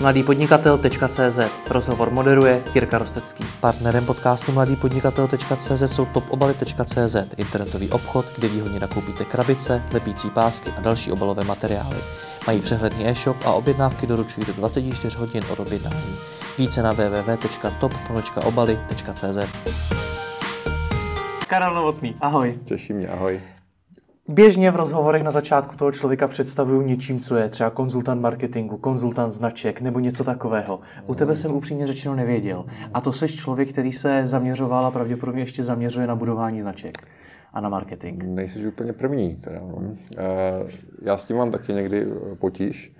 mladýpodnikatel.cz Rozhovor moderuje Jirka Rostecký. Partnerem podcastu mladýpodnikatel.cz jsou topobaly.cz internetový obchod, kde výhodně nakoupíte krabice, lepící pásky a další obalové materiály. Mají přehledný e-shop a objednávky doručují do 24 hodin od objednání. Více na www.top.obaly.cz Karel Novotný, ahoj. Těší mě, ahoj. Běžně v rozhovorech na začátku toho člověka představuju něčím, co je třeba konzultant marketingu, konzultant značek nebo něco takového. U tebe jsem upřímně řečeno nevěděl. A to jsi člověk, který se zaměřoval a pravděpodobně ještě zaměřuje na budování značek a na marketing. Nejsi úplně první. Teda, no. Já s tím mám taky někdy potíž.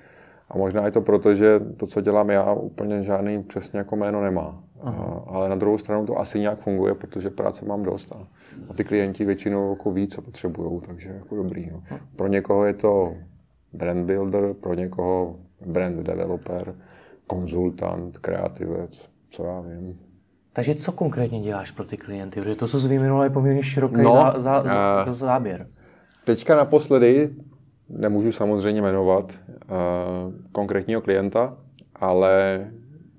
A možná je to proto, že to, co dělám já, úplně žádný přesně jako jméno nemá. Aha. Ale na druhou stranu to asi nějak funguje, protože práce mám dost a, a ty klienti většinou jako ví, co potřebují, takže jako dobrý. No. Pro někoho je to brand builder, pro někoho brand developer, konzultant, kreativec, co já vím. Takže co konkrétně děláš pro ty klienty? Protože to, co jsi vyjmenoval, je poměrně široký no, zá, zá, uh, záběr. Teďka naposledy, nemůžu samozřejmě jmenovat uh, konkrétního klienta, ale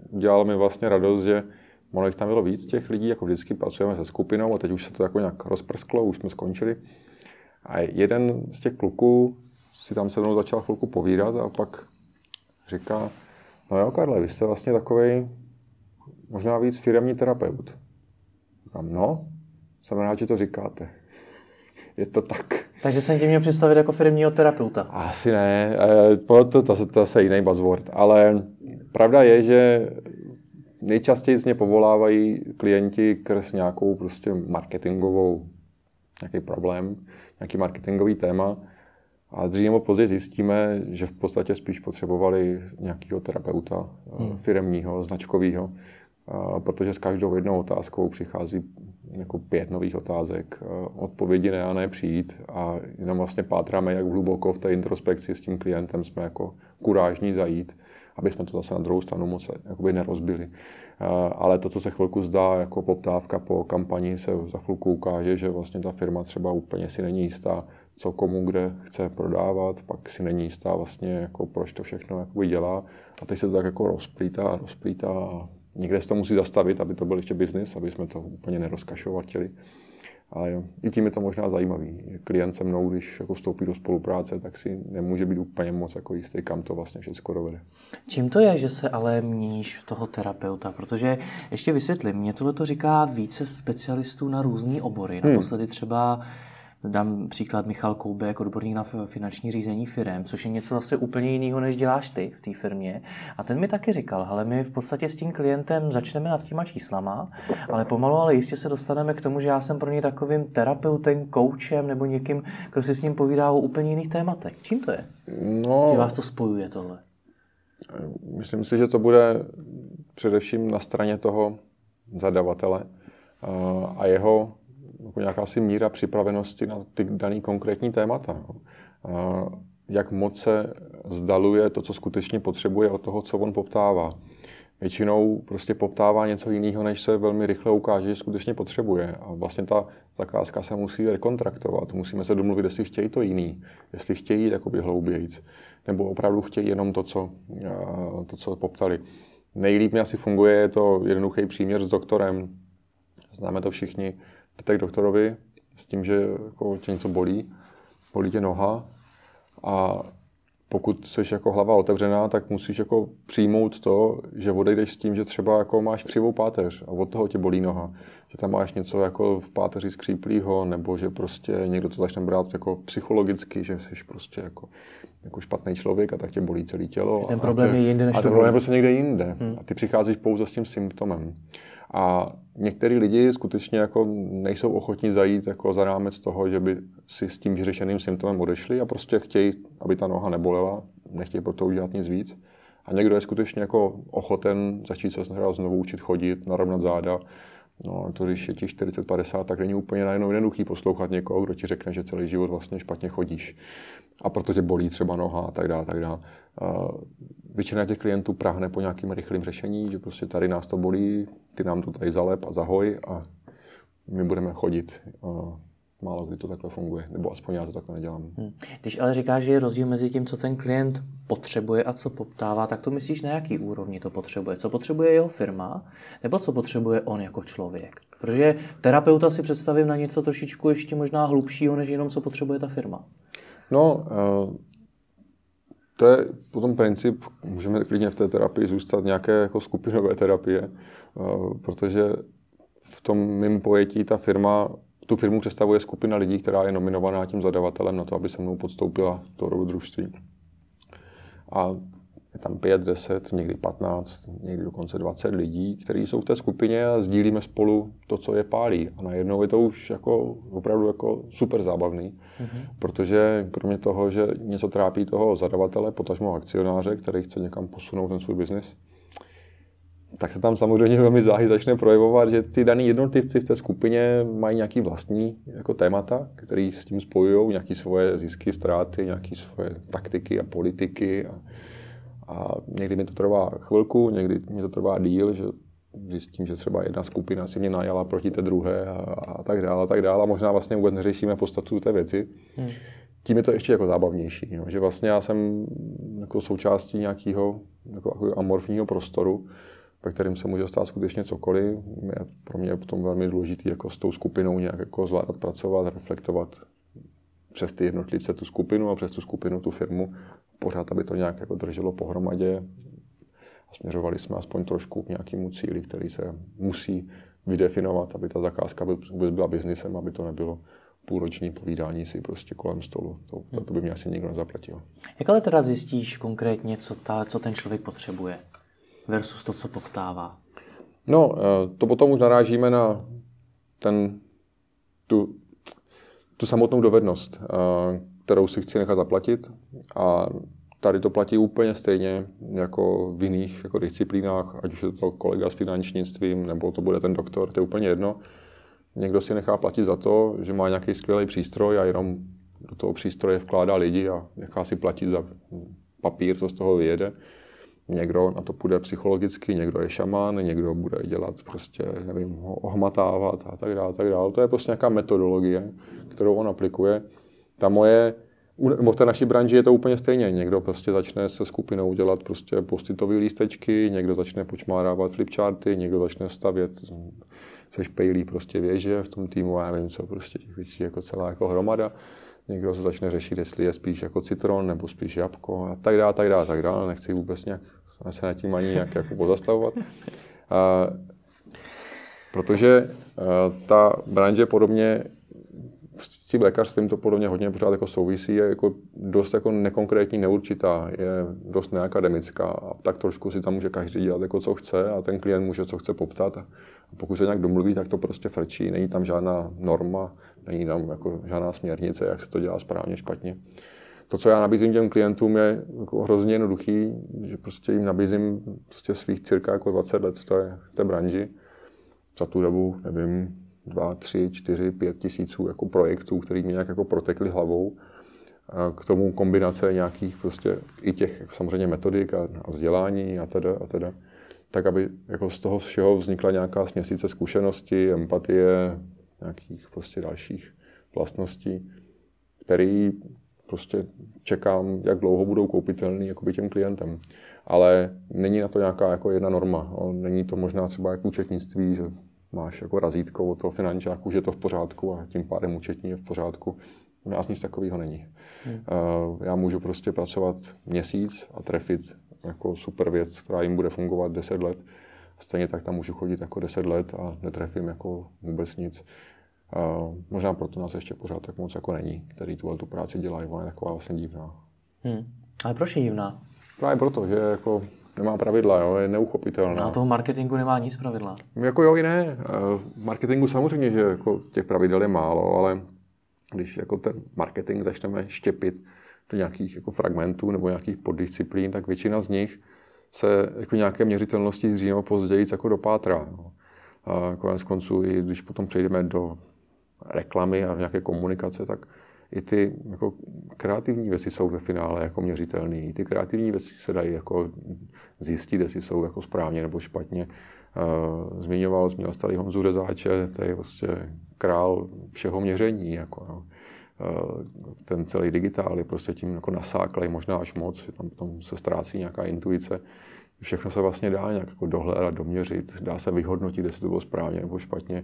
udělalo mi vlastně radost, že ono jich tam bylo víc těch lidí, jako vždycky pracujeme se skupinou a teď už se to jako nějak rozprsklo, už jsme skončili. A jeden z těch kluků si tam se mnou začal chvilku povídat a pak říká, no jo, Karle, vy jste vlastně takový možná víc firmní terapeut. Říkám, no, jsem rád, že to říkáte. Je to tak. Takže jsem tě měl představit jako firmního terapeuta. Asi ne, to, to, to, to je jiný buzzword, ale pravda je, že nejčastěji z ně povolávají klienti kres nějakou prostě marketingovou, nějaký problém, nějaký marketingový téma. A dřív nebo později zjistíme, že v podstatě spíš potřebovali nějakého terapeuta hmm. firmního, značkového, protože s každou jednou otázkou přichází jako pět nových otázek, odpovědi ne a ne přijít a jenom vlastně pátráme, jak hluboko v té introspekci s tím klientem jsme jako kurážní zajít aby jsme to zase na druhou stranu moc jakoby nerozbili. Eh, ale to, co se chvilku zdá jako poptávka po kampani, se za chvilku ukáže, že vlastně ta firma třeba úplně si není jistá, co komu kde chce prodávat, pak si není jistá vlastně, jako proč to všechno jakoby dělá. A teď se to tak jako rozplítá, rozplítá a někde se to musí zastavit, aby to byl ještě biznis, aby jsme to úplně nerozkašovatili. Ale jo, i tím je to možná zajímavý. Klient se mnou, když jako vstoupí do spolupráce, tak si nemůže být úplně moc jako jistý, kam to vlastně všechno dovede. Čím to je, že se ale měníš v toho terapeuta? Protože ještě vysvětlím, mě tohle to říká více specialistů na různé obory. Hmm. Naposledy třeba Dám příklad Michal Koubek, odborník na finanční řízení firm, což je něco zase úplně jiného, než děláš ty v té firmě. A ten mi taky říkal, ale my v podstatě s tím klientem začneme nad těma číslama, ale pomalu, ale jistě se dostaneme k tomu, že já jsem pro něj takovým terapeutem, koučem nebo někým, kdo si s ním povídá o úplně jiných tématech. Čím to je? No, že vás to spojuje tohle? Myslím si, že to bude především na straně toho zadavatele a jeho jako nějaká si míra připravenosti na ty daný konkrétní témata. A jak moc se zdaluje to, co skutečně potřebuje od toho, co on poptává. Většinou prostě poptává něco jiného, než se velmi rychle ukáže, že skutečně potřebuje. A vlastně ta zakázka se musí rekontraktovat. Musíme se domluvit, jestli chtějí to jiný, jestli chtějí jít jakoby hloubějíc, nebo opravdu chtějí jenom to, co, to, co poptali. Nejlíp mi asi funguje, je to jednoduchý příměr s doktorem. Známe to všichni jdete k doktorovi s tím, že jako tě něco bolí, bolí tě noha a pokud jsi jako hlava otevřená, tak musíš jako přijmout to, že odejdeš s tím, že třeba jako máš křivou páteř a od toho tě bolí noha. Že tam máš něco jako v páteři skříplýho, nebo že prostě někdo to začne brát jako psychologicky, že jsi prostě jako, jako špatný člověk a tak tě bolí celé tělo. Ten problém tě, je jinde než a ten problém je prostě někde jinde. Hmm. A ty přicházíš pouze s tím symptomem. A některý lidi skutečně jako nejsou ochotní zajít jako za rámec toho, že by si s tím vyřešeným symptomem odešli a prostě chtějí, aby ta noha nebolela, nechtějí pro to udělat nic víc. A někdo je skutečně jako ochoten začít se znovu učit chodit, narovnat záda. No, to když je ti 40-50, tak není úplně najednou jednoduchý poslouchat někoho, kdo ti řekne, že celý život vlastně špatně chodíš. A proto tě bolí třeba noha a tak dále, tak dále. Většina těch klientů prahne po nějakým rychlým řešení, že prostě tady nás to bolí, ty nám to tady zalep a zahoj a my budeme chodit. málo kdy to takhle funguje, nebo aspoň já to takhle nedělám. Hmm. Když ale říkáš, že je rozdíl mezi tím, co ten klient potřebuje a co poptává, tak to myslíš na jaký úrovni to potřebuje? Co potřebuje jeho firma, nebo co potřebuje on jako člověk? Protože terapeuta si představím na něco trošičku ještě možná hlubšího, než jenom co potřebuje ta firma. No, uh, to je potom princip, můžeme klidně v té terapii zůstat nějaké jako skupinové terapie, uh, protože v tom mým pojetí ta firma tu firmu představuje skupina lidí, která je nominovaná tím zadavatelem na to, aby se mnou podstoupila to dobrodružství. A je tam 5, 10, někdy 15, někdy dokonce 20 lidí, kteří jsou v té skupině a sdílíme spolu to, co je pálí. A najednou je to už jako opravdu jako super zábavný, mm-hmm. protože kromě toho, že něco trápí toho zadavatele, potažmo akcionáře, který chce někam posunout ten svůj biznis, tak se tam samozřejmě velmi záhy začne projevovat, že ty daný jednotlivci v té skupině mají nějaký vlastní jako témata, který s tím spojují, nějaké svoje zisky, ztráty, nějaké svoje taktiky a politiky. A, a někdy mi to trvá chvilku, někdy mi to trvá díl, že zjistím, že třeba jedna skupina si mě najala proti té druhé a, a tak dále, a tak dále. A možná vlastně vůbec neřešíme podstatu té věci. Hmm. Tím je to ještě jako zábavnější, jo? že vlastně já jsem jako součástí nějakého jako amorfního prostoru, ve kterém se může stát skutečně cokoliv. Je pro mě potom velmi důležité jako s tou skupinou nějak jako zvládat pracovat, reflektovat přes ty jednotlivce tu skupinu a přes tu skupinu tu firmu, pořád, aby to nějak jako drželo pohromadě a směřovali jsme aspoň trošku k nějakému cíli, který se musí vydefinovat, aby ta zakázka vůbec byla biznisem, aby to nebylo půlroční povídání si prostě kolem stolu. To, to by mě asi nikdo nezaplatil. Jak ale teda zjistíš konkrétně, co, ta, co ten člověk potřebuje? versus to, co poptává? No, eh, to potom už narážíme na ten, tu, tu samotnou dovednost, eh, kterou si chci nechat zaplatit a tady to platí úplně stejně jako v jiných jako disciplínách, ať už je to kolega s finančnictvím, nebo to bude ten doktor, to je úplně jedno. Někdo si nechá platit za to, že má nějaký skvělý přístroj a jenom do toho přístroje vkládá lidi a nechá si platit za papír, co z toho vyjede. Někdo na to půjde psychologicky, někdo je šamán, někdo bude dělat prostě, nevím, ho ohmatávat a tak dále, tak dále. To je prostě nějaká metodologie, kterou on aplikuje. Ta moje, v té naší branži je to úplně stejně. Někdo prostě začne se skupinou dělat prostě postitové lístečky, někdo začne počmárávat flipcharty, někdo začne stavět se špejlí prostě věže v tom týmu, já nevím co, prostě těch věcí jako celá jako hromada. Někdo se začne řešit, jestli je spíš jako citron nebo spíš jabko a tak dále, tak dále, tak dále. Nechci vůbec nějak se nad tím ani nějak jako pozastavovat. A, protože a, ta branže podobně s tím lékařstvím to podobně hodně pořád jako souvisí, je jako dost jako nekonkrétní, neurčitá, je dost neakademická a tak trošku si tam může každý dělat jako co chce a ten klient může co chce poptat a pokud se nějak domluví, tak to prostě frčí, není tam žádná norma, není tam jako žádná směrnice, jak se to dělá správně, špatně to, co já nabízím těm klientům, je jako hrozně jednoduchý, že prostě jim nabízím prostě svých cirka jako 20 let v té, v té branži. Za tu dobu, nevím, dva, tři, čtyři, pět tisíců jako projektů, který mě nějak jako protekly hlavou. A k tomu kombinace nějakých prostě i těch jako samozřejmě metodik a, a vzdělání a teda, a teda. Tak, aby jako z toho všeho vznikla nějaká směsice zkušenosti, empatie, nějakých prostě dalších vlastností, který prostě čekám, jak dlouho budou koupitelný jakoby těm klientem. Ale není na to nějaká jako jedna norma. Není to možná třeba jako účetnictví, že máš jako razítko od toho finančáku, že je to v pořádku a tím pádem účetní je v pořádku. U nás nic takového není. Hmm. Já můžu prostě pracovat měsíc a trefit jako super věc, která jim bude fungovat 10 let. Stejně tak tam můžu chodit jako 10 let a netrefím jako vůbec nic. Uh, možná proto nás ještě pořád tak moc jako není, který tuhle tu práci dělají, ona je taková vlastně divná. Hmm. Ale proč je divná? Právě proto, že jako nemá pravidla, jo, je neuchopitelná. A toho marketingu nemá nic pravidla. Jako jo i ne. V marketingu samozřejmě, že jako těch pravidel je málo, ale když jako ten marketing začneme štěpit do nějakých jako fragmentů nebo nějakých poddisciplín, tak většina z nich se jako nějaké měřitelnosti dřív nebo později jako dopátrá. Jo. A konec konců, i když potom přejdeme do reklamy a nějaké komunikace, tak i ty jako kreativní věci jsou ve finále jako měřitelné. I ty kreativní věci se dají jako zjistit, jestli jsou jako správně nebo špatně. Zmiňoval, zmínil tady Honzu Řezáče, to je prostě král všeho měření. Jako, no. Uh, ten celý digitál je prostě tím jako nasáklý, možná až moc, tam, tam se ztrácí nějaká intuice. Všechno se vlastně dá nějak jako dohledat, doměřit, dá se vyhodnotit, jestli to bylo správně nebo špatně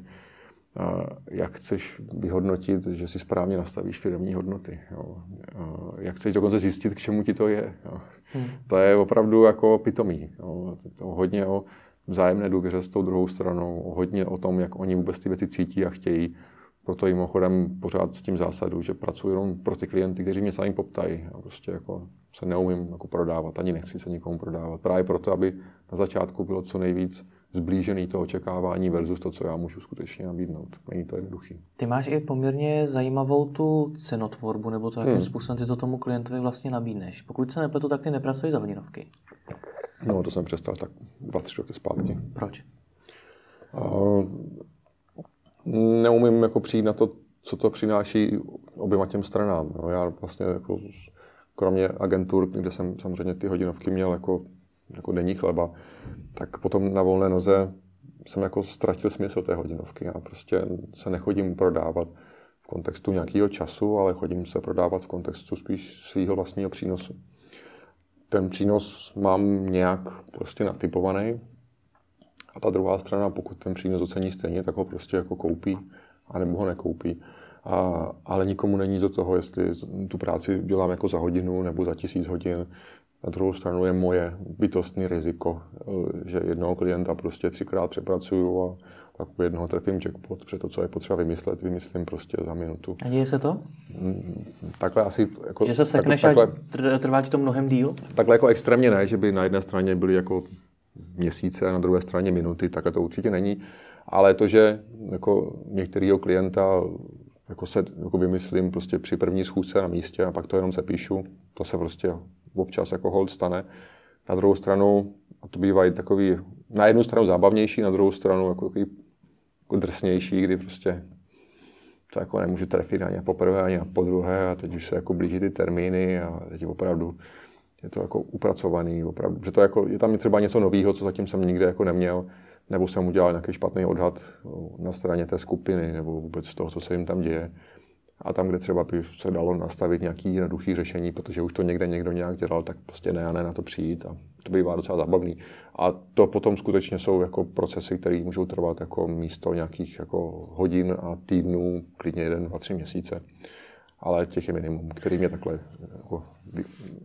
jak chceš vyhodnotit, že si správně nastavíš firmní hodnoty. Jo. Jak chceš dokonce zjistit, k čemu ti to je. Jo. Hmm. To je opravdu jako pitomý. Jo. To hodně o vzájemné důvěře s tou druhou stranou, hodně o tom, jak oni vůbec ty věci cítí a chtějí. Proto jim mimochodem pořád s tím zásadu, že pracuji jenom pro ty klienty, kteří mě sami poptají. A prostě jako se neumím jako prodávat, ani nechci se nikomu prodávat. Právě proto, aby na začátku bylo co nejvíc zblížený to očekávání versus to, co já můžu skutečně nabídnout. Není to jednoduchý. Ty máš i poměrně zajímavou tu cenotvorbu, nebo to, jakým hmm. způsobem ty to tomu klientovi vlastně nabídneš. Pokud se nepletu, tak ty nepracuješ za hodinovky. No, to jsem přestal tak dva, tři roky zpátky. Proč? Uh, neumím jako přijít na to, co to přináší oběma těm stranám. No, já vlastně jako, kromě agentur, kde jsem samozřejmě ty hodinovky měl jako jako denní chleba, tak potom na volné noze jsem jako ztratil smysl té hodinovky. Já prostě se nechodím prodávat v kontextu nějakého času, ale chodím se prodávat v kontextu spíš svého vlastního přínosu. Ten přínos mám nějak prostě natypovaný a ta druhá strana, pokud ten přínos ocení stejně, tak ho prostě jako koupí, anebo ho nekoupí. A, ale nikomu není do toho, jestli tu práci dělám jako za hodinu nebo za tisíc hodin, na druhou stranu je moje bytostný riziko, eh, že jednoho klienta prostě třikrát přepracuju a pak u jednoho trefím jackpot, protože to, co je potřeba vymyslet, vymyslím prostě za minutu. A děje se to? Mm, takhle asi... Jako, že se sekneš takhle, a trvá ti to mnohem díl? Takhle jako extrémně ne, že by na jedné straně byly jako měsíce a na druhé straně minuty, takhle to určitě není. Ale to, že jako některého klienta jako se jako vymyslím prostě při první schůzce na místě a pak to jenom sepíšu, to se prostě občas jako hold stane. Na druhou stranu, a to bývá i takový, na jednu stranu zábavnější, na druhou stranu jako takový jako drsnější, kdy prostě to jako nemůžu trefit ani po prvé, ani po druhé a teď už se jako blíží ty termíny a teď opravdu je to jako upracovaný, opravdu, že to jako, je tam třeba něco nového, co zatím jsem nikde jako neměl, nebo jsem udělal nějaký špatný odhad na straně té skupiny, nebo vůbec toho, co se jim tam děje a tam, kde třeba by se dalo nastavit nějaký jednoduchý řešení, protože už to někde někdo nějak dělal, tak prostě ne a ne na to přijít a to bývá docela zabavný. A to potom skutečně jsou jako procesy, které můžou trvat jako místo nějakých jako hodin a týdnů, klidně jeden, dva, tři měsíce. Ale těch je minimum, který mě takhle jako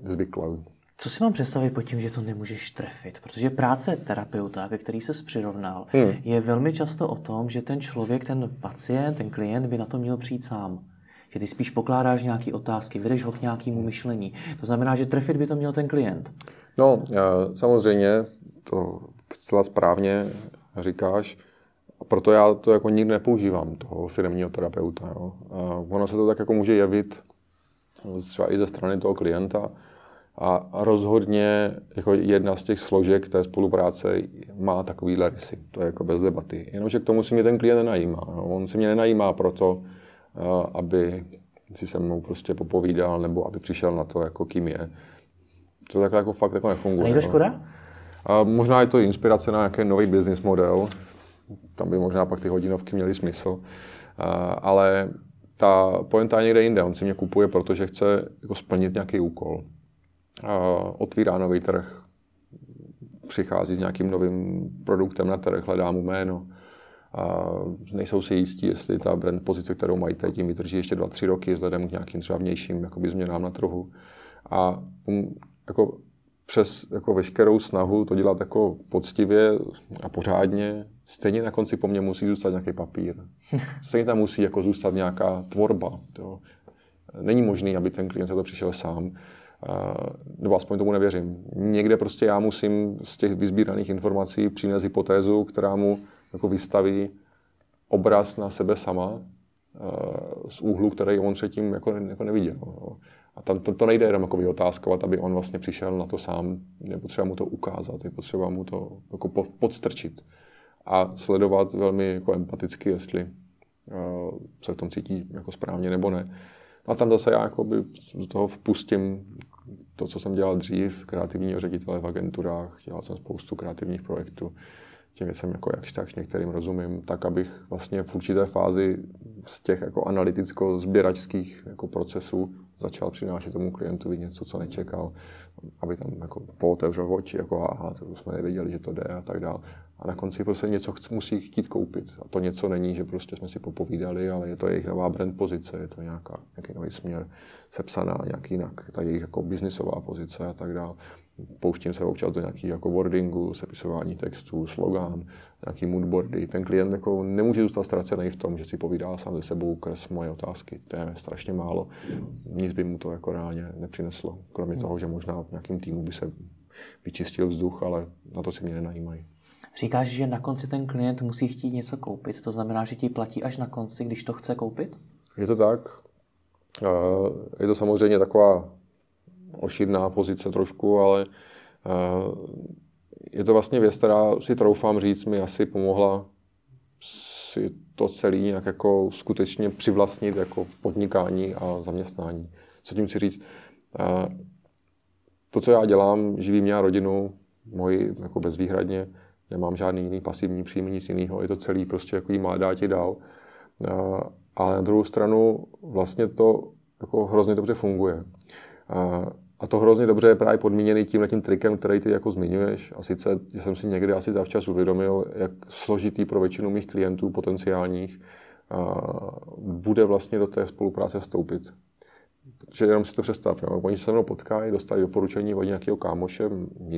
zvykla. Co si mám představit pod tím, že to nemůžeš trefit? Protože práce terapeuta, ke který se přirovnal, hmm. je velmi často o tom, že ten člověk, ten pacient, ten klient by na to měl přijít sám že ty spíš pokládáš nějaké otázky, vedeš ho k nějakému myšlení. To znamená, že trefit by to měl ten klient. No, samozřejmě, to zcela správně říkáš, proto já to jako nikdy nepoužívám, toho firmního terapeuta. Jo. A ono se to tak jako může jevit třeba i ze strany toho klienta, a rozhodně jako jedna z těch složek té spolupráce má takovýhle rysy. To je jako bez debaty. Jenomže k tomu si mě ten klient nenajímá. On si mě nenajímá proto, aby si se mnou prostě popovídal, nebo aby přišel na to, jako kým je. To takhle jako fakt jako nefunguje. Není to no. škoda? A možná je to inspirace na nějaký nový business model. Tam by možná pak ty hodinovky měly smysl. Ale ta pointa je někde jinde. On si mě kupuje, protože chce jako splnit nějaký úkol. Otvírá nový trh, přichází s nějakým novým produktem na trh, hledá mu jméno a nejsou si jistí, jestli ta brand pozice, kterou mají teď, jim vydrží ještě 2-3 roky vzhledem k nějakým třeba vnějším jakoby, změnám na trhu. A um, jako přes jako veškerou snahu to dělat jako poctivě a pořádně, stejně na konci po mně musí zůstat nějaký papír. Stejně tam musí jako zůstat nějaká tvorba. To. Není možný, aby ten klient se to přišel sám. Nebo aspoň tomu nevěřím. Někde prostě já musím z těch vyzbíraných informací přinést hypotézu, která mu jako vystaví obraz na sebe sama z úhlu, který on předtím jako, jako neviděl. A tam to, to nejde jenom jako vyotázkovat, aby on vlastně přišel na to sám. Je potřeba mu to ukázat, je potřeba mu to jako podstrčit a sledovat velmi jako empaticky, jestli uh, se v tom cítí jako správně nebo ne. A tam zase já jakoby do toho vpustím to, co jsem dělal dřív, kreativního ředitele v agenturách, dělal jsem spoustu kreativních projektů, těm věcem jako jakž tak některým rozumím, tak abych vlastně v určité fázi z těch jako analyticko-sběračských jako procesů začal přinášet tomu klientovi něco, co nečekal, aby tam jako pootevřel oči, jako aha, to jsme nevěděli, že to jde a tak dále. A na konci prostě něco chc, musí chtít koupit. A to něco není, že prostě jsme si popovídali, ale je to jejich nová brand pozice, je to nějaká, nějaký nový směr sepsaná, nějaký jinak, ta jejich jako biznisová pozice a tak dále pouštím se občas do nějakých jako wordingu, sepisování textů, slogán, nějaký moodboardy. Ten klient jako nemůže zůstat ztracený v tom, že si povídá sám ze sebou kres moje otázky. To je strašně málo. Nic by mu to jako reálně nepřineslo. Kromě toho, že možná v nějakým týmu by se vyčistil vzduch, ale na to si mě nenajímají. Říkáš, že na konci ten klient musí chtít něco koupit. To znamená, že ti platí až na konci, když to chce koupit? Je to tak. Je to samozřejmě taková ošidná pozice trošku, ale eh, je to vlastně věc, která si troufám říct, mi asi pomohla si to celé nějak jako skutečně přivlastnit jako podnikání a zaměstnání. Co tím chci říct? Eh, to, co já dělám, živí mě a rodinu, moji jako bezvýhradně, nemám žádný jiný pasivní příjmy, nic jiného, je to celý prostě jako jí má dát dál. Eh, ale na druhou stranu vlastně to jako hrozně dobře funguje. A to hrozně dobře je právě podmíněný tím tím trikem, který ty jako zmiňuješ. A sice, že jsem si někdy asi zavčas uvědomil, jak složitý pro většinu mých klientů potenciálních bude vlastně do té spolupráce vstoupit. Protože jenom si to představ, jo. oni se mnou potkají, dostali doporučení od nějakého kámoše,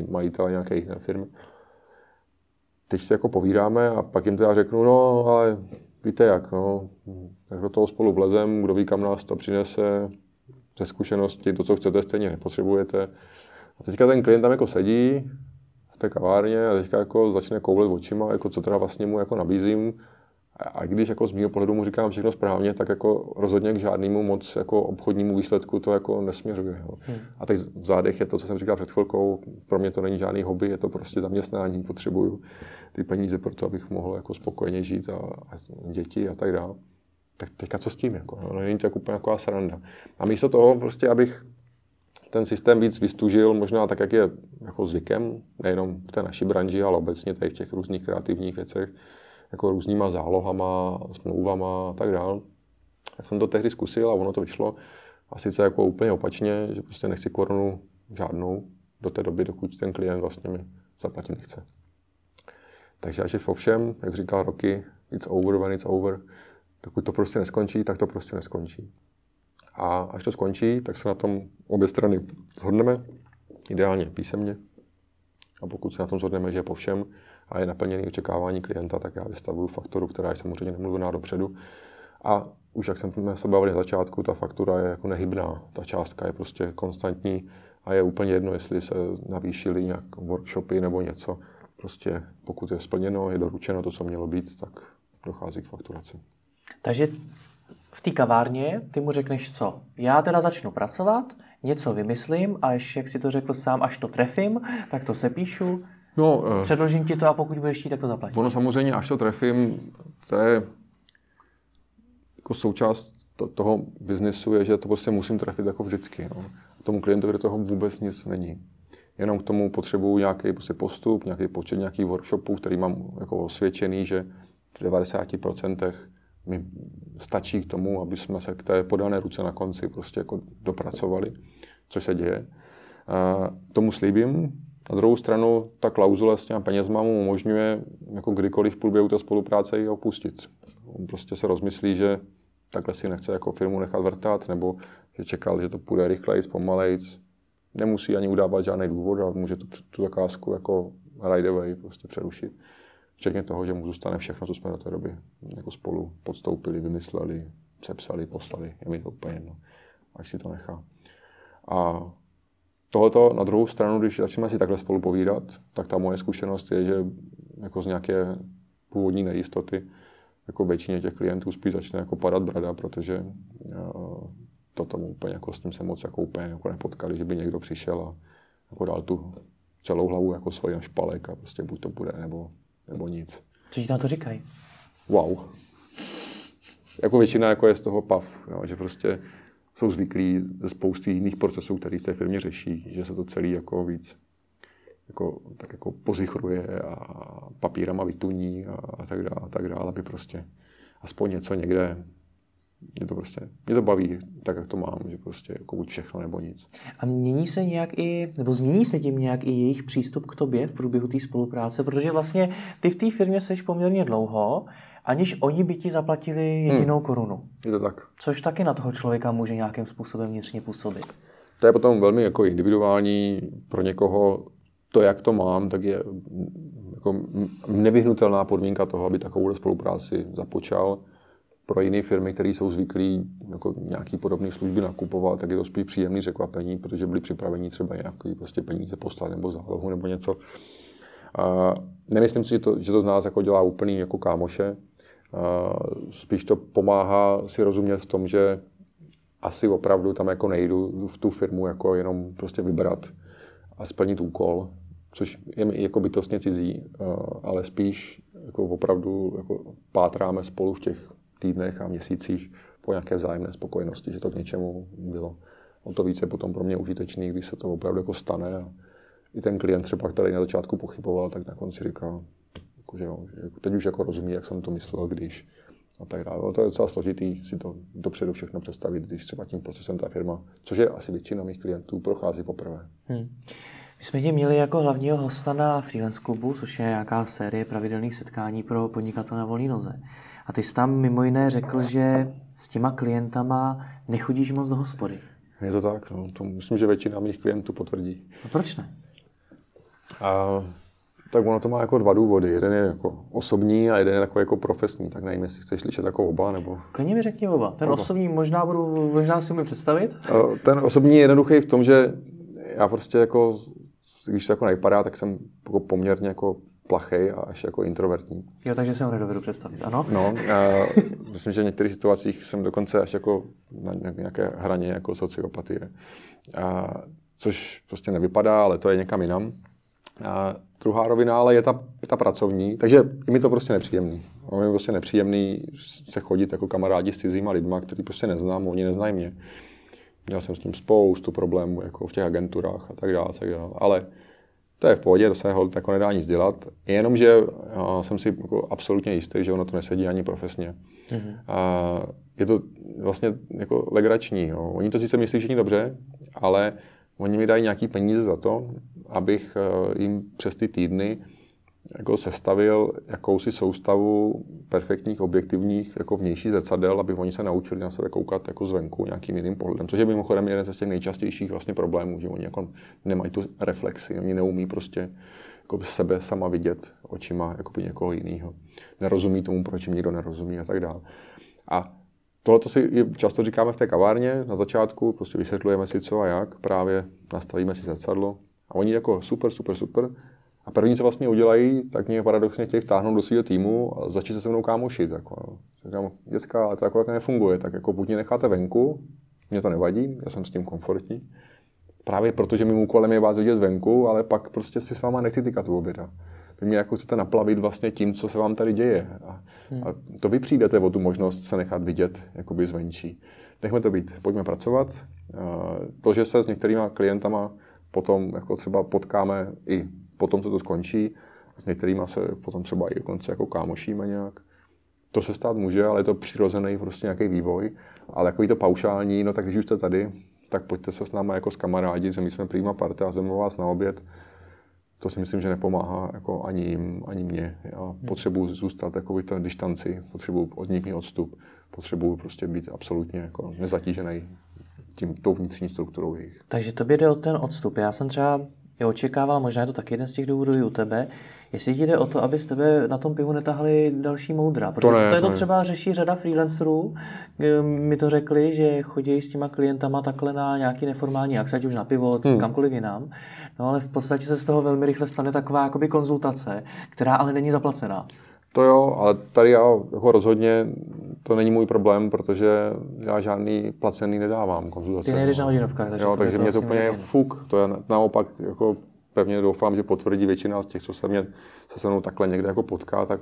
majitele nějaké jiné firmy. Teď si jako povídáme a pak jim teda řeknu, no ale víte jak, no, tak do toho spolu vlezem, kdo ví, kam nás to přinese, ze zkušenosti, to, co chcete, stejně nepotřebujete. A teďka ten klient tam jako sedí v té kavárně a teďka jako začne koublet očima, jako co teda vlastně mu jako nabízím. A když jako z mého pohledu mu říkám všechno správně, tak jako rozhodně k žádnému moc jako obchodnímu výsledku to jako nesměřuje. Jo. Hmm. A teď v zádech je to, co jsem říkal před chvilkou, pro mě to není žádný hobby, je to prostě zaměstnání, potřebuju ty peníze pro to, abych mohl jako spokojeně žít a, a děti a tak dále tak teďka co s tím? Jako, no, není to jako úplně taková sranda. A místo toho, prostě, abych ten systém víc vystužil, možná tak, jak je jako zvykem, nejenom v té naší branži, ale obecně tady v těch různých kreativních věcech, jako různýma zálohama, smlouvama a tak dále. Já jsem to tehdy zkusil a ono to vyšlo. A sice jako úplně opačně, že prostě nechci korunu žádnou do té doby, dokud ten klient vlastně mi zaplatit nechce. Takže až je v všem, jak říkal Roky, it's over when it's over, dokud to prostě neskončí, tak to prostě neskončí. A až to skončí, tak se na tom obě strany shodneme, ideálně písemně. A pokud se na tom shodneme, že je po všem a je naplněný očekávání klienta, tak já vystavuju fakturu, která je samozřejmě nemluvená dopředu. A už jak jsme se bavili na začátku, ta faktura je jako nehybná. Ta částka je prostě konstantní a je úplně jedno, jestli se navýšily nějak workshopy nebo něco. Prostě pokud je splněno, je doručeno to, co mělo být, tak dochází k fakturaci. Takže v té kavárně ty mu řekneš co? Já teda začnu pracovat, něco vymyslím a ještě, jak si to řekl sám, až to trefím, tak to sepíšu, no, uh, předložím ti to a pokud budeš chtít, tak to zaplatím. Ono samozřejmě, až to trefím, to je jako součást to, toho biznesu je, že to prostě musím trefit jako vždycky. No. Tomu klientovi do toho vůbec nic není. Jenom k tomu potřebuju nějaký prostě postup, nějaký počet nějakých workshopů, který mám jako osvědčený, že v 90% mi stačí k tomu, aby jsme se k té podané ruce na konci prostě jako dopracovali, co se děje. A tomu slíbím. Na druhou stranu ta klauzule s těma penězma mu umožňuje jako kdykoliv v průběhu té spolupráce ji opustit. On prostě se rozmyslí, že takhle si nechce jako firmu nechat vrtat, nebo že čekal, že to půjde rychleji, zpomalejc. Nemusí ani udávat žádný důvod a může tu, tu zakázku jako right away prostě přerušit. Včetně toho, že mu zůstane všechno, co jsme do té doby jako spolu podstoupili, vymysleli, sepsali, poslali. Je mi to úplně jedno, až si to nechá. A tohoto na druhou stranu, když začneme si takhle spolu povídat, tak ta moje zkušenost je, že jako z nějaké původní nejistoty jako většině těch klientů spíš začne jako padat brada, protože eh, to tomu úplně jako s tím se moc jako úplně jako nepotkali, že by někdo přišel a jako dal tu celou hlavu jako svoji na špalek a prostě buď to bude, nebo nebo nic. Co ti na to říkají? Wow. Jako většina jako je z toho pav, jo, že prostě jsou zvyklí ze spousty jiných procesů, které v té firmě řeší, že se to celý jako víc jako, tak jako pozichruje a papírama vytuní a, a tak dále, a tak dále, aby prostě aspoň něco někde mě to prostě, mě to baví, tak jak to mám, že prostě jako buď všechno nebo nic. A mění se nějak i, nebo změní se tím nějak i jejich přístup k tobě v průběhu té spolupráce, protože vlastně ty v té firmě seš poměrně dlouho, aniž oni by ti zaplatili jedinou hmm. korunu. Je to tak. Což taky na toho člověka může nějakým způsobem vnitřně působit. To je potom velmi jako individuální pro někoho. To, jak to mám, tak je jako nevyhnutelná podmínka toho, aby takovou spolupráci započal pro jiné firmy, které jsou zvyklí jako nějaký podobné služby nakupovat, tak je to spíš příjemný překvapení, protože byli připraveni třeba nějaký prostě peníze poslat nebo zálohu nebo něco. A nemyslím si, že to, že to z nás jako dělá úplný jako kámoše. A spíš to pomáhá si rozumět v tom, že asi opravdu tam jako nejdu v tu firmu jako jenom prostě vybrat a splnit úkol, což je mi jako bytostně cizí, ale spíš jako opravdu jako pátráme spolu v těch týdnech a měsících po nějaké vzájemné spokojenosti, že to k něčemu bylo. O to více potom pro mě užitečný, když se to opravdu jako stane. A I ten klient třeba, který na začátku pochyboval, tak na konci říká, jako, že jo, že teď už jako rozumí, jak jsem to myslel, když a tak dále. To je docela složitý si to dopředu všechno představit, když třeba tím procesem ta firma, což je asi většina mých klientů, prochází poprvé. Hmm. My jsme tě měli jako hlavního hosta na Freelance klubu, což je nějaká série pravidelných setkání pro podnikatele na volné noze. A ty jsi tam mimo jiné řekl, že s těma klientama nechodíš moc do hospody. Je to tak, no. to myslím, že většina mých klientů potvrdí. A proč ne? A, tak ono to má jako dva důvody. Jeden je jako osobní a jeden je takový jako profesní. Tak nevím, jestli chceš slyšet jako oba, nebo... Klidně mi řekni oba. Ten oba. osobní možná budu, možná si mi představit. Ten osobní je jednoduchý v tom, že já prostě jako, když to jako nejpadá, tak jsem jako poměrně jako plachej a až jako introvertní. Jo, takže se ho nedovedu představit, ano? No, myslím, že v některých situacích jsem dokonce až jako na nějaké hraně jako sociopatie. A, což prostě nevypadá, ale to je někam jinam. A druhá rovina ale je ta, je ta pracovní, takže je mi to prostě nepříjemný. Je mi prostě nepříjemný se chodit jako kamarádi s cizíma lidma, který prostě neznám, oni neznají mě. Měl jsem s tím spoustu problémů jako v těch agenturách a tak dále, tak dále. Ale to je v pohodě, to se jako nedá nic dělat. Jenomže jsem si jako absolutně jistý, že ono to nesedí ani profesně. Mm-hmm. A je to vlastně jako legrační. Jo. Oni to sice myslí všichni dobře, ale oni mi dají nějaký peníze za to, abych eh, jim přes ty týdny jako sestavil jakousi soustavu perfektních, objektivních jako vnější zrcadel, aby oni se naučili na sebe koukat jako zvenku nějakým jiným pohledem. Což je mimochodem jeden z těch nejčastějších vlastně problémů, že oni jako nemají tu reflexi, oni neumí prostě jako sebe sama vidět očima jako někoho jiného. Nerozumí tomu, proč jim nikdo nerozumí a tak dále. A tohle si často říkáme v té kavárně na začátku, prostě vysvětlujeme si co a jak, právě nastavíme si zrcadlo. A oni jako super, super, super, a první, co vlastně udělají, tak mě paradoxně chtějí vtáhnout do svého týmu a začít se se mnou kámošit. Jako, říkám, děcka, ale to jako, jako nefunguje, tak jako buď mě necháte venku, mě to nevadí, já jsem s tím komfortní. Právě protože mým úkolem je vás vidět zvenku, ale pak prostě si s váma nechci tykat u oběda. Vy mě jako chcete naplavit vlastně tím, co se vám tady děje. A, hmm. a to vy přijdete o tu možnost se nechat vidět jakoby zvenčí. Nechme to být, pojďme pracovat. To, že se s některýma klientama potom jako třeba potkáme i potom, co to skončí, s některými se potom třeba i dokonce jako kámošíme nějak. To se stát může, ale je to přirozený prostě nějaký vývoj. Ale takový to paušální, no tak když už jste tady, tak pojďte se s námi jako s kamarádi, že my jsme prýma parta a jdeme vás na oběd. To si myslím, že nepomáhá jako ani jim, ani mě. Já hmm. potřebuji zůstat takový to distanci, potřebuji od nich odstup, potřebuji prostě být absolutně jako nezatížený tím, tou vnitřní strukturou jejich. Takže to jde o ten odstup. Já jsem třeba je očekával, možná je to taky jeden z těch důvodů i u tebe, jestli ti jde o to, aby z tebe na tom pivu netahali další moudra. Protože to, ne, to je to, to třeba řeší řada freelancerů. Mi to řekli, že chodí s těma klientama takhle na nějaký neformální akce, ať už na pivo, hmm. kamkoliv jinam. No ale v podstatě se z toho velmi rychle stane taková jakoby konzultace, která ale není zaplacená. To jo, ale tady já jako rozhodně to není můj problém, protože já žádný placený nedávám konzultace. Ty nejdeš na hodinovkách, takže jo, takže mě to úplně je fuk. To je naopak jako pevně doufám, že potvrdí většina z těch, co se, mě, se se mnou takhle někde jako potká, tak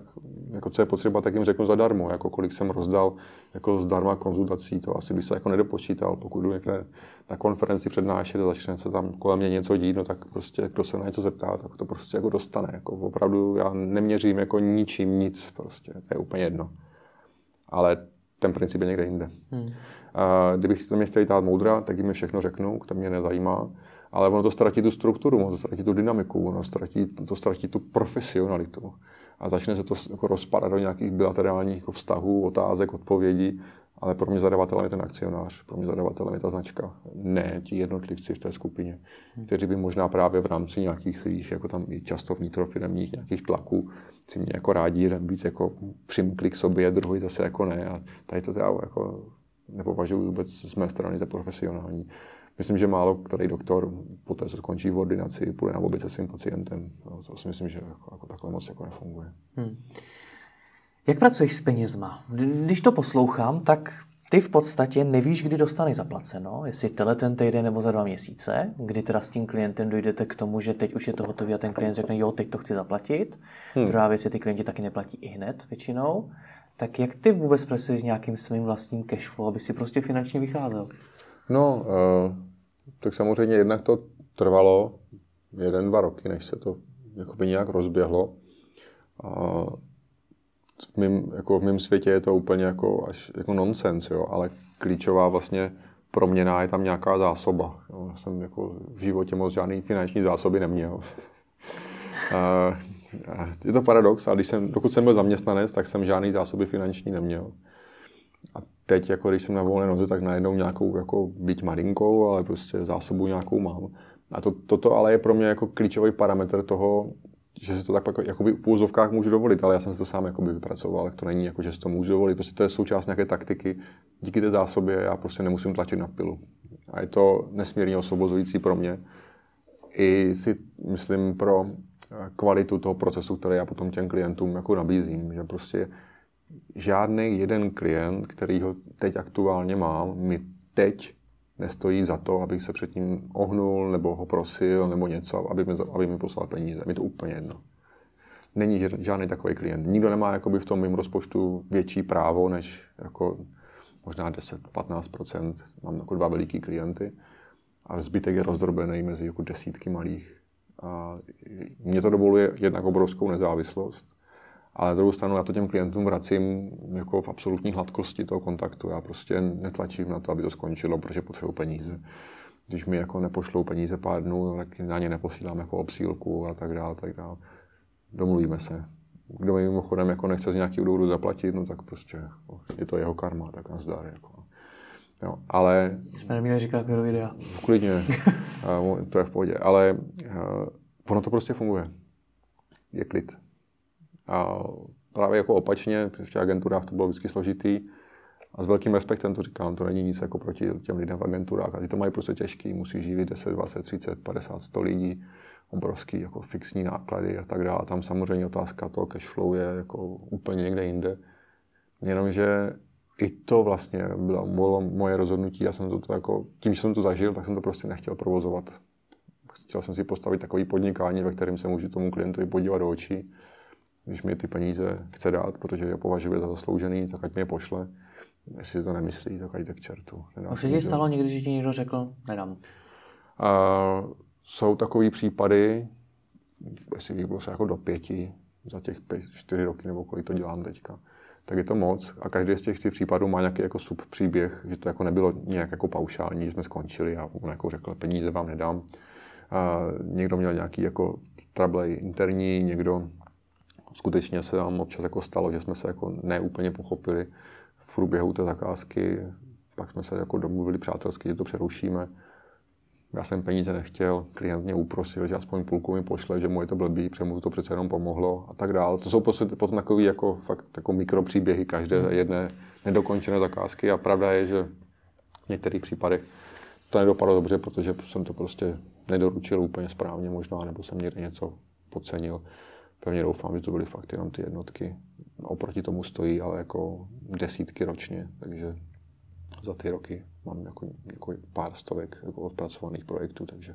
jako co je potřeba, tak jim řeknu zadarmo, jako kolik jsem rozdal jako zdarma konzultací, to asi by se jako nedopočítal, pokud jdu někde na konferenci přednášet a začne se tam kolem mě něco dít, no tak prostě kdo se na něco zeptá, tak to prostě jako dostane, jako opravdu já neměřím jako ničím nic, prostě, to je úplně jedno. Ale ten princip je někde jinde. Hmm. A kdybych se mě chtěli dát moudra, tak jim všechno řeknu, to mě nezajímá ale ono to ztratí tu strukturu, ono to ztratí tu dynamiku, ono ztratí, to ztratí tu profesionalitu. A začne se to jako rozpadat do nějakých bilaterálních jako vztahů, otázek, odpovědí, ale pro mě zadavatelem je ten akcionář, pro mě zadavatelem je ta značka, ne ti jednotlivci v té skupině, kteří by možná právě v rámci nějakých svých, jako tam i často vnitrofiremních nějakých tlaků, si mě jako rádi jeden víc jako přimkli k sobě, druhý zase jako ne. A tady to já jako nepovažuji vůbec z mé strany za profesionální. Myslím, že málo který doktor po té, co skončí v ordinaci, půjde na oběd se svým pacientem. No, to si myslím, že jako, jako takhle moc jako nefunguje. Hmm. Jak pracuješ s penězma? Když to poslouchám, tak ty v podstatě nevíš, kdy dostaneš zaplaceno, jestli tenhle ten týden nebo za dva měsíce, kdy teda s tím klientem dojdete k tomu, že teď už je to hotový a ten klient řekne, jo, teď to chci zaplatit. Hmm. Druhá věc je, ty klienti taky neplatí i hned většinou. Tak jak ty vůbec pracuješ s nějakým svým vlastním cashflow, aby si prostě finančně vycházel? No, uh, tak samozřejmě jednak to trvalo jeden, dva roky, než se to jakoby nějak rozběhlo. A v mým, jako v mém světě je to úplně jako až jako nonsens, jo, ale klíčová vlastně proměna je tam nějaká zásoba. Jo. Já jsem jako v životě moc žádný finanční zásoby neměl. a, je to paradox, ale když jsem, dokud jsem byl zaměstnanec, tak jsem žádný zásoby finanční neměl. A teď, jako když jsem na volné noze, tak najednou nějakou, jako být malinkou, ale prostě zásobu nějakou mám. A to, toto ale je pro mě jako klíčový parametr toho, že si to tak jako, v úzovkách můžu dovolit, ale já jsem si to sám jakoby vypracoval, to není jako, že si to můžu dovolit, prostě to je součást nějaké taktiky. Díky té zásobě já prostě nemusím tlačit na pilu. A je to nesmírně osvobozující pro mě. I si myslím pro kvalitu toho procesu, který já potom těm klientům jako nabízím, že prostě žádný jeden klient, který ho teď aktuálně mám, mi teď nestojí za to, abych se předtím ohnul, nebo ho prosil, nebo něco, aby mi, aby mi poslal peníze. Mi to úplně jedno. Není žádný takový klient. Nikdo nemá jakoby v tom mým rozpočtu větší právo, než jako možná 10-15%. Mám jako dva veliký klienty a zbytek je rozdrobený mezi jako desítky malých. A mě to dovoluje jednak obrovskou nezávislost, ale na druhou stranu já to těm klientům vracím jako v absolutní hladkosti toho kontaktu. Já prostě netlačím na to, aby to skončilo, protože potřebuji peníze. Když mi jako nepošlou peníze pár dnů, tak na ně neposílám jako obsílku a tak dále, tak dále. Domluvíme se. Kdo mi mimochodem jako nechce z nějakého důvodu zaplatit, no tak prostě jako, je to jeho karma, tak nazdar. Jako. Jo, ale... Jsme neměli říkat do videa. Klidně, to je v pohodě, ale ono to prostě funguje. Je klid. A právě jako opačně, v těch agenturách to bylo vždycky složitý. A s velkým respektem to říkám, to není nic jako proti těm lidem v agenturách. A ty to mají prostě těžký, musí živit 10, 20, 30, 50, 100 lidí, obrovský jako fixní náklady a tak dále. Tam samozřejmě otázka toho cash flow je jako úplně někde jinde. Jenomže i to vlastně bylo, bylo moje rozhodnutí. Já jsem to, jako, tím, že jsem to zažil, tak jsem to prostě nechtěl provozovat. Chtěl jsem si postavit takový podnikání, ve kterém se můžu tomu klientovi podívat do očí když mi ty peníze chce dát, protože je považuje za zasloužený, tak ať mi je pošle. Jestli to nemyslí, tak ať jde k čertu. A se ti stalo někdy, že ti někdo řekl, nedám? A, jsou takové případy, jestli byl se jako do pěti za těch pět, čtyři roky, nebo kolik to dělám teďka, tak je to moc. A každý z těch případů má nějaký jako subpříběh, že to jako nebylo nějak jako paušální, že jsme skončili a on jako řekl, peníze vám nedám. A někdo měl nějaký jako trouble interní, někdo skutečně se nám občas jako stalo, že jsme se jako neúplně pochopili v průběhu té zakázky, pak jsme se jako domluvili přátelsky, že to přerušíme. Já jsem peníze nechtěl, klient mě uprosil, že aspoň půlku mi pošle, že mu je to blbý, protože mu to přece jenom pomohlo a tak dále. To jsou potom takové jako, fakt jako mikropříběhy každé hmm. jedné nedokončené zakázky a pravda je, že v některých případech to nedopadlo dobře, protože jsem to prostě nedoručil úplně správně možná, nebo jsem někde něco podcenil pevně doufám, že to byly fakt jenom ty jednotky. Oproti tomu stojí ale jako desítky ročně, takže za ty roky mám jako, jako pár stovek jako odpracovaných projektů, takže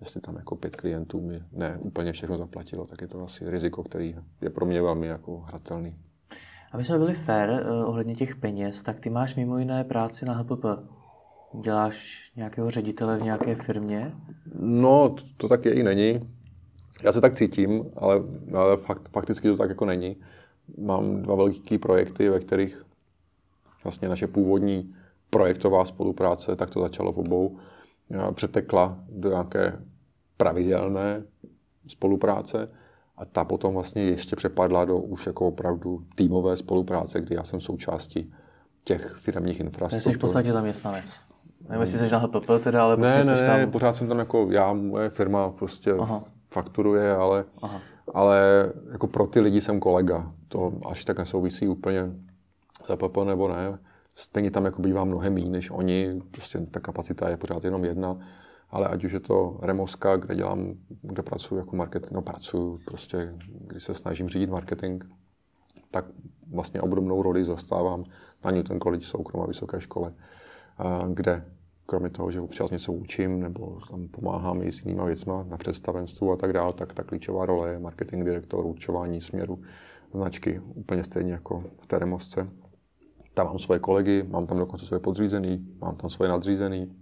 jestli tam jako pět klientů mi ne úplně všechno zaplatilo, tak je to asi riziko, který je pro mě velmi jako hratelný. Aby jsme byli fair uh, ohledně těch peněz, tak ty máš mimo jiné práci na HPP. Děláš nějakého ředitele v nějaké firmě? No, to, to tak je i není. Já se tak cítím, ale, ale fakt, fakticky to tak jako není. Mám dva velké projekty, ve kterých vlastně naše původní projektová spolupráce, tak to začalo v obou, přetekla do nějaké pravidelné spolupráce a ta potom vlastně ještě přepadla do už jako opravdu týmové spolupráce, kdy já jsem součástí těch firmních infrastruktur. Jsi v podstatě zaměstnanec. Nevím, jestli jsi na HPP teda, ale ne, prostě ne, jsi tam... Ne, pořád jsem tam jako já, moje firma prostě Aha. Fakturuje, ale, Aha. ale jako pro ty lidi jsem kolega. To až tak nesouvisí úplně za HPP nebo ne. Stejně tam jako bývá mnohem méně než oni, prostě ta kapacita je pořád jenom jedna ale ať už je to Remoska, kde dělám, kde pracuji jako marketing, no pracuji prostě, když se snažím řídit marketing, tak vlastně obdobnou roli zastávám na Newton College soukromé vysoké škole, kde kromě toho, že občas něco učím nebo tam pomáhám i s jinýma věcma na představenstvu a tak dále, tak ta klíčová role je marketing direktor, určování směru značky, úplně stejně jako v té remosce. Tam mám svoje kolegy, mám tam dokonce svoje podřízený, mám tam svoje nadřízený,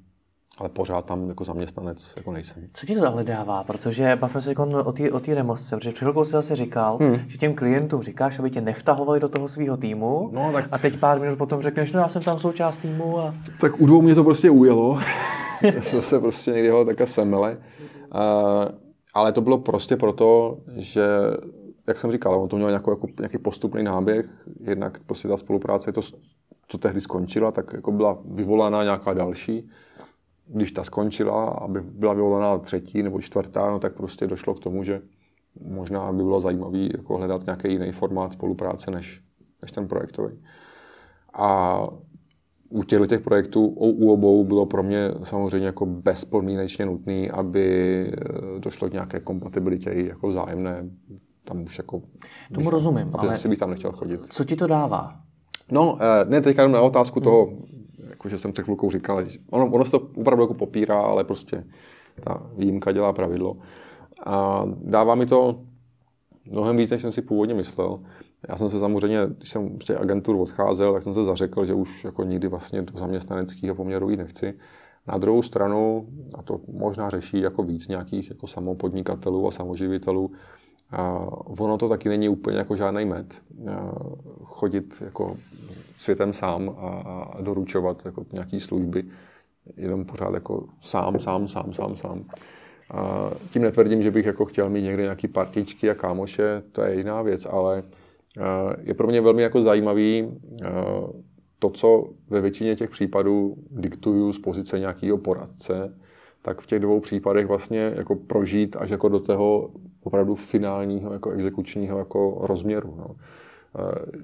ale pořád tam jako zaměstnanec jako nejsem. Co ti to ale dává? Protože bavíme se o té o remosce, protože před chvilkou si zase říkal, hmm. že těm klientům říkáš, aby tě nevtahovali do toho svého týmu no, tak... a teď pár minut potom řekneš, no já jsem tam součást týmu. A... Tak u dvou mě to prostě ujelo. to se prostě někdy ho také semele. Uh, ale to bylo prostě proto, že jak jsem říkal, on to měl nějakou, jako, nějaký postupný náběh, jednak prostě ta spolupráce, to, co tehdy skončila, tak jako byla vyvolaná nějaká další když ta skončila, aby byla vyvolená třetí nebo čtvrtá, no tak prostě došlo k tomu, že možná by bylo zajímavé jako hledat nějaký jiný formát spolupráce než, než ten projektový. A u těchto těch projektů u obou bylo pro mě samozřejmě jako bezpodmínečně nutné, aby eh, došlo k nějaké kompatibilitě i jako vzájemné. Tam už jako... Tomu rozumím, ale asi bych tam nechtěl chodit. Co ti to dává? No, eh, ne, teďka jenom na otázku toho, jako že jsem před chvilkou říkal, ono, ono se to opravdu jako popírá, ale prostě ta výjimka dělá pravidlo. A dává mi to mnohem víc, než jsem si původně myslel. Já jsem se samozřejmě, když jsem z těch agentur odcházel, tak jsem se zařekl, že už jako nikdy vlastně do zaměstnaneckého poměru jít nechci. Na druhou stranu, a to možná řeší jako víc nějakých jako samopodnikatelů a samoživitelů, a ono to taky není úplně jako žádný med. Chodit jako světem sám a, a doručovat jako nějaký služby jenom pořád jako sám, sám, sám, sám, sám. A tím netvrdím, že bych jako chtěl mít někde nějaký partičky a kámoše, to je jiná věc, ale je pro mě velmi jako zajímavý to, co ve většině těch případů diktuju z pozice nějakého poradce, tak v těch dvou případech vlastně jako prožít až jako do toho opravdu finálního jako exekučního jako rozměru. No.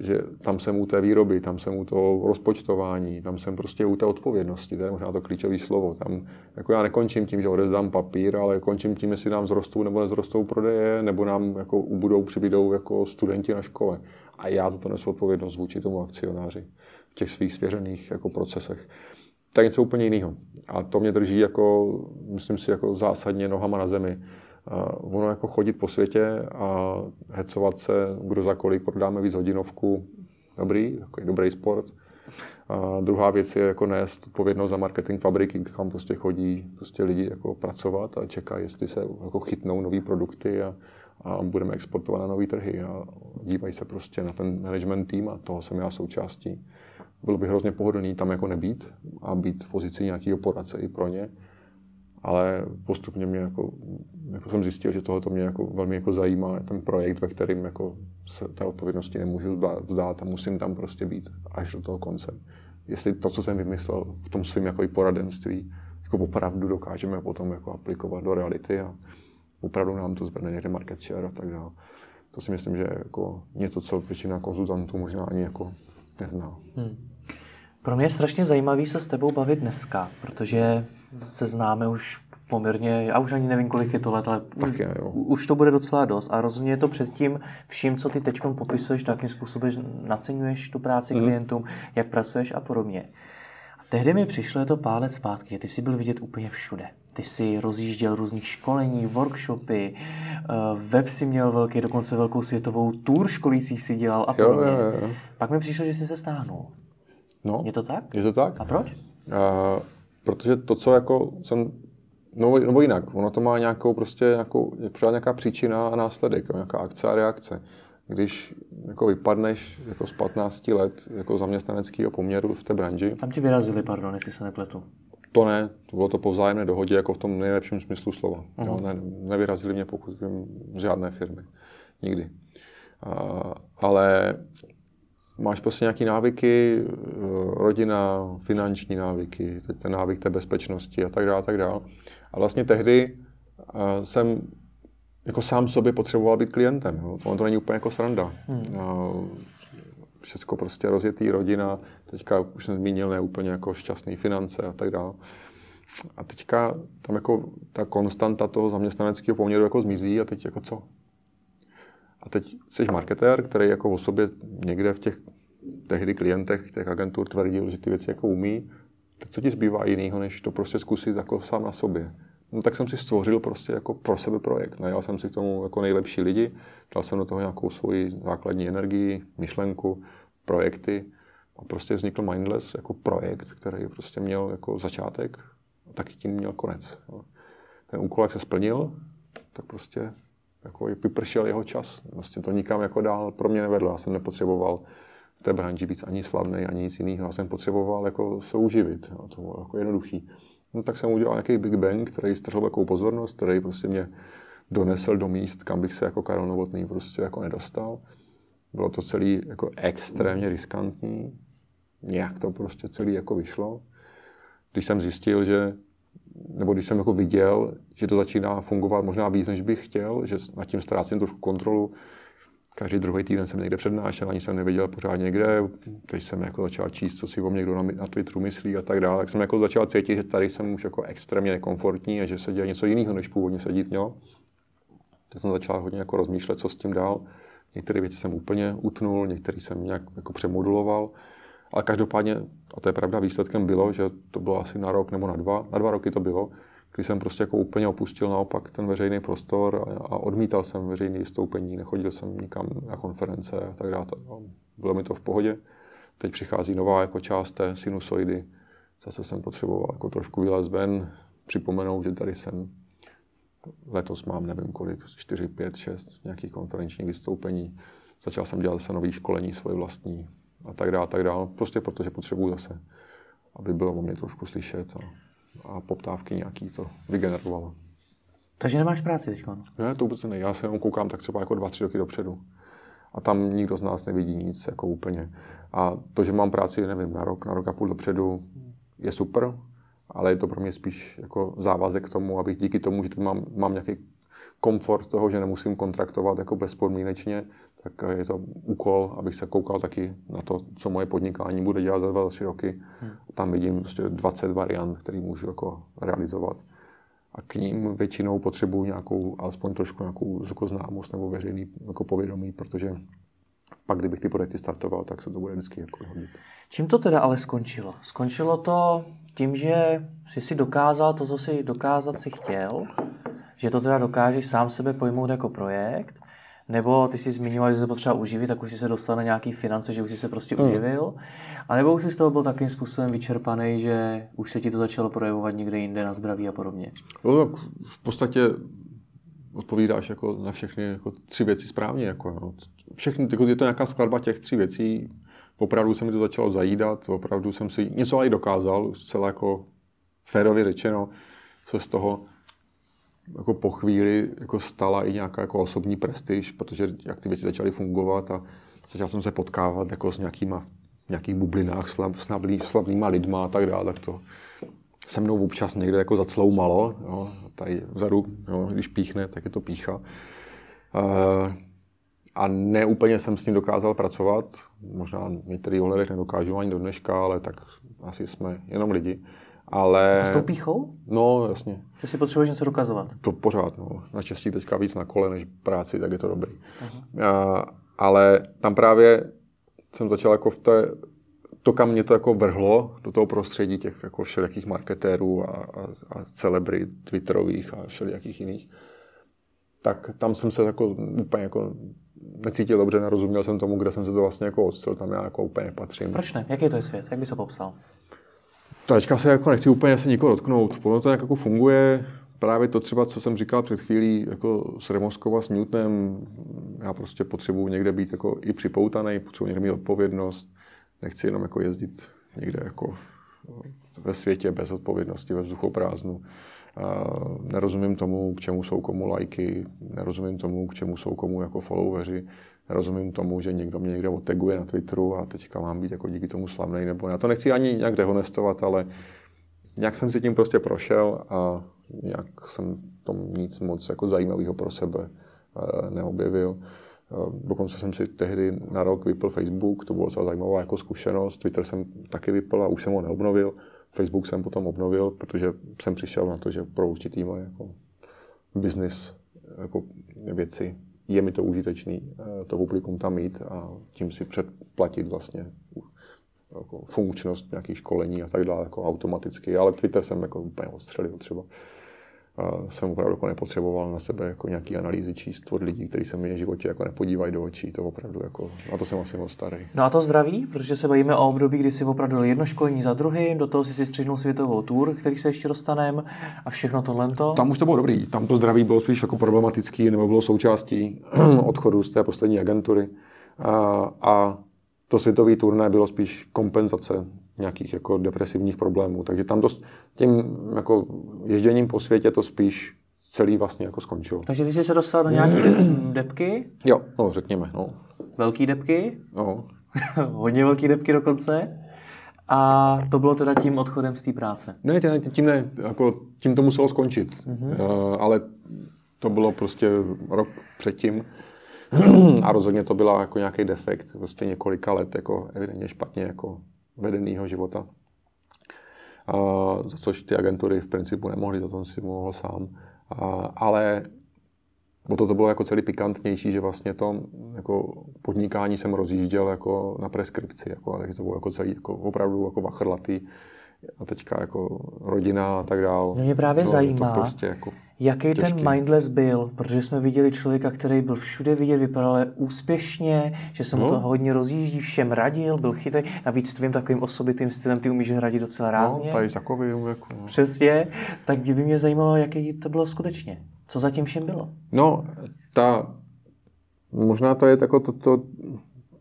Že tam jsem u té výroby, tam jsem u toho rozpočtování, tam jsem prostě u té odpovědnosti, to je možná to klíčové slovo. Tam jako já nekončím tím, že odezdám papír, ale končím tím, jestli nám zrostou nebo nezrostou prodeje, nebo nám jako ubudou, přibydou jako studenti na škole. A já za to nesu odpovědnost vůči tomu akcionáři v těch svých svěřených jako procesech to je něco úplně jiného. A to mě drží jako, myslím si, jako zásadně nohama na zemi. Uh, ono jako chodit po světě a hecovat se, kdo za kolik prodáme víc hodinovku, dobrý, jako dobrý sport. A druhá věc je jako nést odpovědnost za marketing fabriky, kam prostě chodí prostě lidi jako pracovat a čekají, jestli se jako chytnou nové produkty a, a budeme exportovat na nové trhy a dívají se prostě na ten management tým a toho jsem já součástí bylo by hrozně pohodlný tam jako nebýt a být v pozici nějakého poradce i pro ně. Ale postupně mě jako, jako jsem zjistil, že tohle mě jako velmi jako zajímá, ten projekt, ve kterém jako se té odpovědnosti nemůžu vzdát a musím tam prostě být až do toho konce. Jestli to, co jsem vymyslel v tom svém jako i poradenství, jako opravdu dokážeme potom jako aplikovat do reality a opravdu nám to zvedne někde market share a tak dále. To si myslím, že jako něco, co většina konzultantů možná ani jako nezná. Hmm. Pro mě je strašně zajímavý se s tebou bavit dneska, protože se známe už poměrně, já už ani nevím, kolik je to let, ale už, je, jo. už to bude docela dost. A rozhodně je to předtím vším, co ty teď popisuješ, takým způsobem naceňuješ tu práci mm. klientům, jak pracuješ a podobně. A tehdy mi přišlo je to pár let zpátky, že ty jsi byl vidět úplně všude. ty si rozjížděl různých školení, workshopy, eh, web si měl velký, dokonce velkou světovou tour školící si dělal a podobně. Jo, jo, jo. Pak mi přišlo, že jsi se stáhnul. No, je to tak? Je to tak. A proč? Uh, protože to, co jako jsem No, nebo jinak, ono to má nějakou prostě nějakou, je pořád nějaká příčina a následek, nějaká akce a reakce. Když jako vypadneš jako z 15 let jako zaměstnaneckého poměru v té branži. Tam ti vyrazili, pardon, jestli se nepletu. To ne, to bylo to po vzájemné dohodě, jako v tom nejlepším smyslu slova. Uh-huh. Jo, ne, nevyrazili mě pokud vím žádné firmy. Nikdy. A, ale máš prostě nějaké návyky, eh, rodina, finanční návyky, teď ten návyk té bezpečnosti a tak dále, a tak dále. A vlastně tehdy uh, jsem jako sám sobě potřeboval být klientem. Jo. On to není úplně jako sranda. Hmm. Uh, všechno prostě rozjetý rodina, teďka už jsem zmínil, ne úplně jako šťastný finance a tak dále. A teďka tam jako ta konstanta toho zaměstnaneckého poměru jako zmizí a teď jako co? A teď jsi marketér, který jako o sobě někde v těch tehdy klientech těch agentur tvrdil, že ty věci jako umí, tak co ti zbývá jiného, než to prostě zkusit jako sám na sobě. No tak jsem si stvořil prostě jako pro sebe projekt. Najal jsem si k tomu jako nejlepší lidi, dal jsem do toho nějakou svoji základní energii, myšlenku, projekty a prostě vznikl Mindless jako projekt, který prostě měl jako začátek a taky tím měl konec. Ten úkol, jak se splnil, tak prostě jako vypršel jeho čas. Vlastně to nikam jako dál pro mě nevedlo. Já jsem nepotřeboval v té branži být ani slavný, ani nic jiného. Já jsem potřeboval jako se uživit. Jo. To bylo jako jednoduchý. No, tak jsem udělal nějaký Big Bang, který strhl takovou pozornost, který prostě mě donesl do míst, kam bych se jako Karel Novotný prostě jako nedostal. Bylo to celý jako extrémně riskantní. Nějak to prostě celý jako vyšlo. Když jsem zjistil, že nebo když jsem jako viděl, že to začíná fungovat možná víc, než bych chtěl, že nad tím ztrácím trošku kontrolu, Každý druhý týden jsem někde přednášel, ani jsem nevěděl pořádně kde. Teď jsem jako začal číst, co si o mě kdo na, na Twitteru myslí a tak dále. Tak jsem jako začal cítit, že tady jsem už jako extrémně nekomfortní a že se děje něco jiného, než původně se dít mělo. Tak jsem začal hodně jako rozmýšlet, co s tím dál. Některé věci jsem úplně utnul, některé jsem nějak jako přemoduloval. Ale každopádně, a to je pravda, výsledkem bylo, že to bylo asi na rok nebo na dva, na dva roky to bylo, kdy jsem prostě jako úplně opustil naopak ten veřejný prostor a, odmítal jsem veřejné vystoupení, nechodil jsem nikam na konference a tak dále. Bylo mi to v pohodě. Teď přichází nová jako část té sinusoidy. Zase jsem potřeboval jako trošku vylézt ven, připomenout, že tady jsem letos mám nevím kolik, 4, 5, 6 nějakých konferenčních vystoupení. Začal jsem dělat zase nový školení svoje vlastní a tak dále, tak dále. Prostě protože potřebuju zase, aby bylo o mě trošku slyšet. A a poptávky nějaký to vygenerovalo. Takže nemáš práci teď? Ne, to vůbec ne. Já se jenom koukám tak třeba jako dva, tři roky dopředu. A tam nikdo z nás nevidí nic jako úplně. A to, že mám práci, nevím, na rok, na rok a půl dopředu, je super, ale je to pro mě spíš jako závazek k tomu, abych díky tomu, že mám, mám nějaký komfort toho, že nemusím kontraktovat jako bezpodmínečně, tak je to úkol, abych se koukal taky na to, co moje podnikání bude dělat za dva, tři roky. Hmm. Tam vidím prostě 20 variant, které můžu jako realizovat. A k ním většinou potřebuji nějakou, alespoň trošku nějakou jako známost nebo veřejný jako povědomí, protože pak, kdybych ty projekty startoval, tak se to bude vždycky jako hodit. Čím to teda ale skončilo? Skončilo to tím, že jsi si dokázal to, co si dokázat si chtěl, že to teda dokážeš sám sebe pojmout jako projekt, nebo ty jsi zmiňoval, že se potřeba uživit, tak už jsi se dostal na nějaký finance, že už jsi se prostě hmm. uživil, a nebo už jsi z toho byl takým způsobem vyčerpaný, že už se ti to začalo projevovat někde jinde na zdraví a podobně. No tak v podstatě odpovídáš jako na všechny jako tři věci správně. Jako, no. Všechny, jako je to nějaká skladba těch tří věcí. Opravdu se mi to začalo zajídat, opravdu jsem si něco i dokázal, zcela jako férově řečeno, se z toho jako po chvíli jako stala i nějaká jako osobní prestiž, protože jak ty věci začaly fungovat a začal jsem se potkávat jako s nějakýma v nějakých bublinách slav, slavný, slavnýma lidma a tak dále, tak to se mnou občas někde jako zacloumalo, jo, tady vzadu, jo, když píchne, tak je to pícha. Uh, a ne úplně jsem s tím dokázal pracovat, možná v některých ohledech nedokážu ani do dneška, ale tak asi jsme jenom lidi. Ale... S tou píchou? No, jasně. Že si potřebuješ něco dokazovat? To pořád, no. Naštěstí teďka víc na kole než práci, tak je to dobrý. A, ale tam právě jsem začal jako v té to, kam mě to jako vrhlo do toho prostředí těch jako všelijakých marketérů a, a, a celebrit twitterových a všelijakých jiných, tak tam jsem se jako úplně jako necítil dobře, nerozuměl jsem tomu, kde jsem se to vlastně jako odstřel, tam já jako úplně nepatřím. Proč ne? Jaký to je svět? Jak by se popsal? Teďka se jako nechci úplně se nikoho dotknout. Podle to jako funguje, právě to třeba, co jsem říkal před chvílí jako s Remoskova, s Newtonem, já prostě potřebuji někde být jako i připoutaný, potřebuji někde mít odpovědnost, nechci jenom jako jezdit někde jako ve světě bez odpovědnosti, ve vzduchoprázdnu. Nerozumím tomu, k čemu jsou komu lajky, nerozumím tomu, k čemu jsou komu jako followeri, nerozumím tomu, že někdo mě někde oteguje na Twitteru a teďka mám být jako díky tomu slavný, nebo já to nechci ani nějak dehonestovat, ale nějak jsem si tím prostě prošel a nějak jsem tom nic moc jako zajímavého pro sebe eh, neobjevil. Eh, dokonce jsem si tehdy na rok vypl Facebook, to bylo docela zajímavá jako zkušenost. Twitter jsem taky vypl a už jsem ho neobnovil. Facebook jsem potom obnovil, protože jsem přišel na to, že pro určitý moje jako business jako věci je mi to užitečný eh, to publikum tam mít a tím si předplatit vlastně jako funkčnost nějakých školení a tak dále jako automaticky, ale Twitter jsem jako úplně odstřelil třeba jsem opravdu jako nepotřeboval na sebe jako nějaký analýzy číst od lidí, kteří se mi v životě jako nepodívají do očí. To opravdu jako, na to jsem asi moc starý. No a to zdraví, protože se bavíme o období, kdy si opravdu jedno školení za druhým, do toho si si střihnul světovou tour, který se ještě dostaneme a všechno tohle. Tam už to bylo dobrý. Tam to zdraví bylo spíš jako problematický, nebo bylo součástí odchodu z té poslední agentury. A, a to světové turné bylo spíš kompenzace nějakých jako depresivních problémů. Takže tam to, tím jako ježděním po světě to spíš celý vlastně jako skončilo. Takže ty jsi se dostal do nějaké depky? Jo, no řekněme. No. Velký depky? No. Hodně velký depky dokonce. A to bylo teda tím odchodem z té práce? Ne, tím ne, jako tím to muselo skončit. Mm-hmm. Uh, ale to bylo prostě rok předtím. A rozhodně to byla jako nějaký defekt, prostě několika let jako evidentně špatně jako vedeného života. A, za což ty agentury v principu nemohly, za to si mohl sám. A, ale o to, to bylo jako celý pikantnější, že vlastně to jako podnikání jsem rozjížděl jako na preskripci, jako, takže to bylo jako celý jako opravdu jako vachrlatý a teďka jako rodina a tak dál. Mě právě bylo zajímá, prostě jako jaký těžký. ten mindless byl, protože jsme viděli člověka, který byl všude vidět, vypadal úspěšně, že se mu no. to hodně rozjíždí, všem radil, byl chytrý. Navíc tvým takovým osobitým stylem ty umíš radit docela no, rázně. No, tady takový jako, no. Přesně, tak by mě zajímalo, jaký to bylo skutečně. Co zatím všem bylo? No, ta, možná to je jako to, to,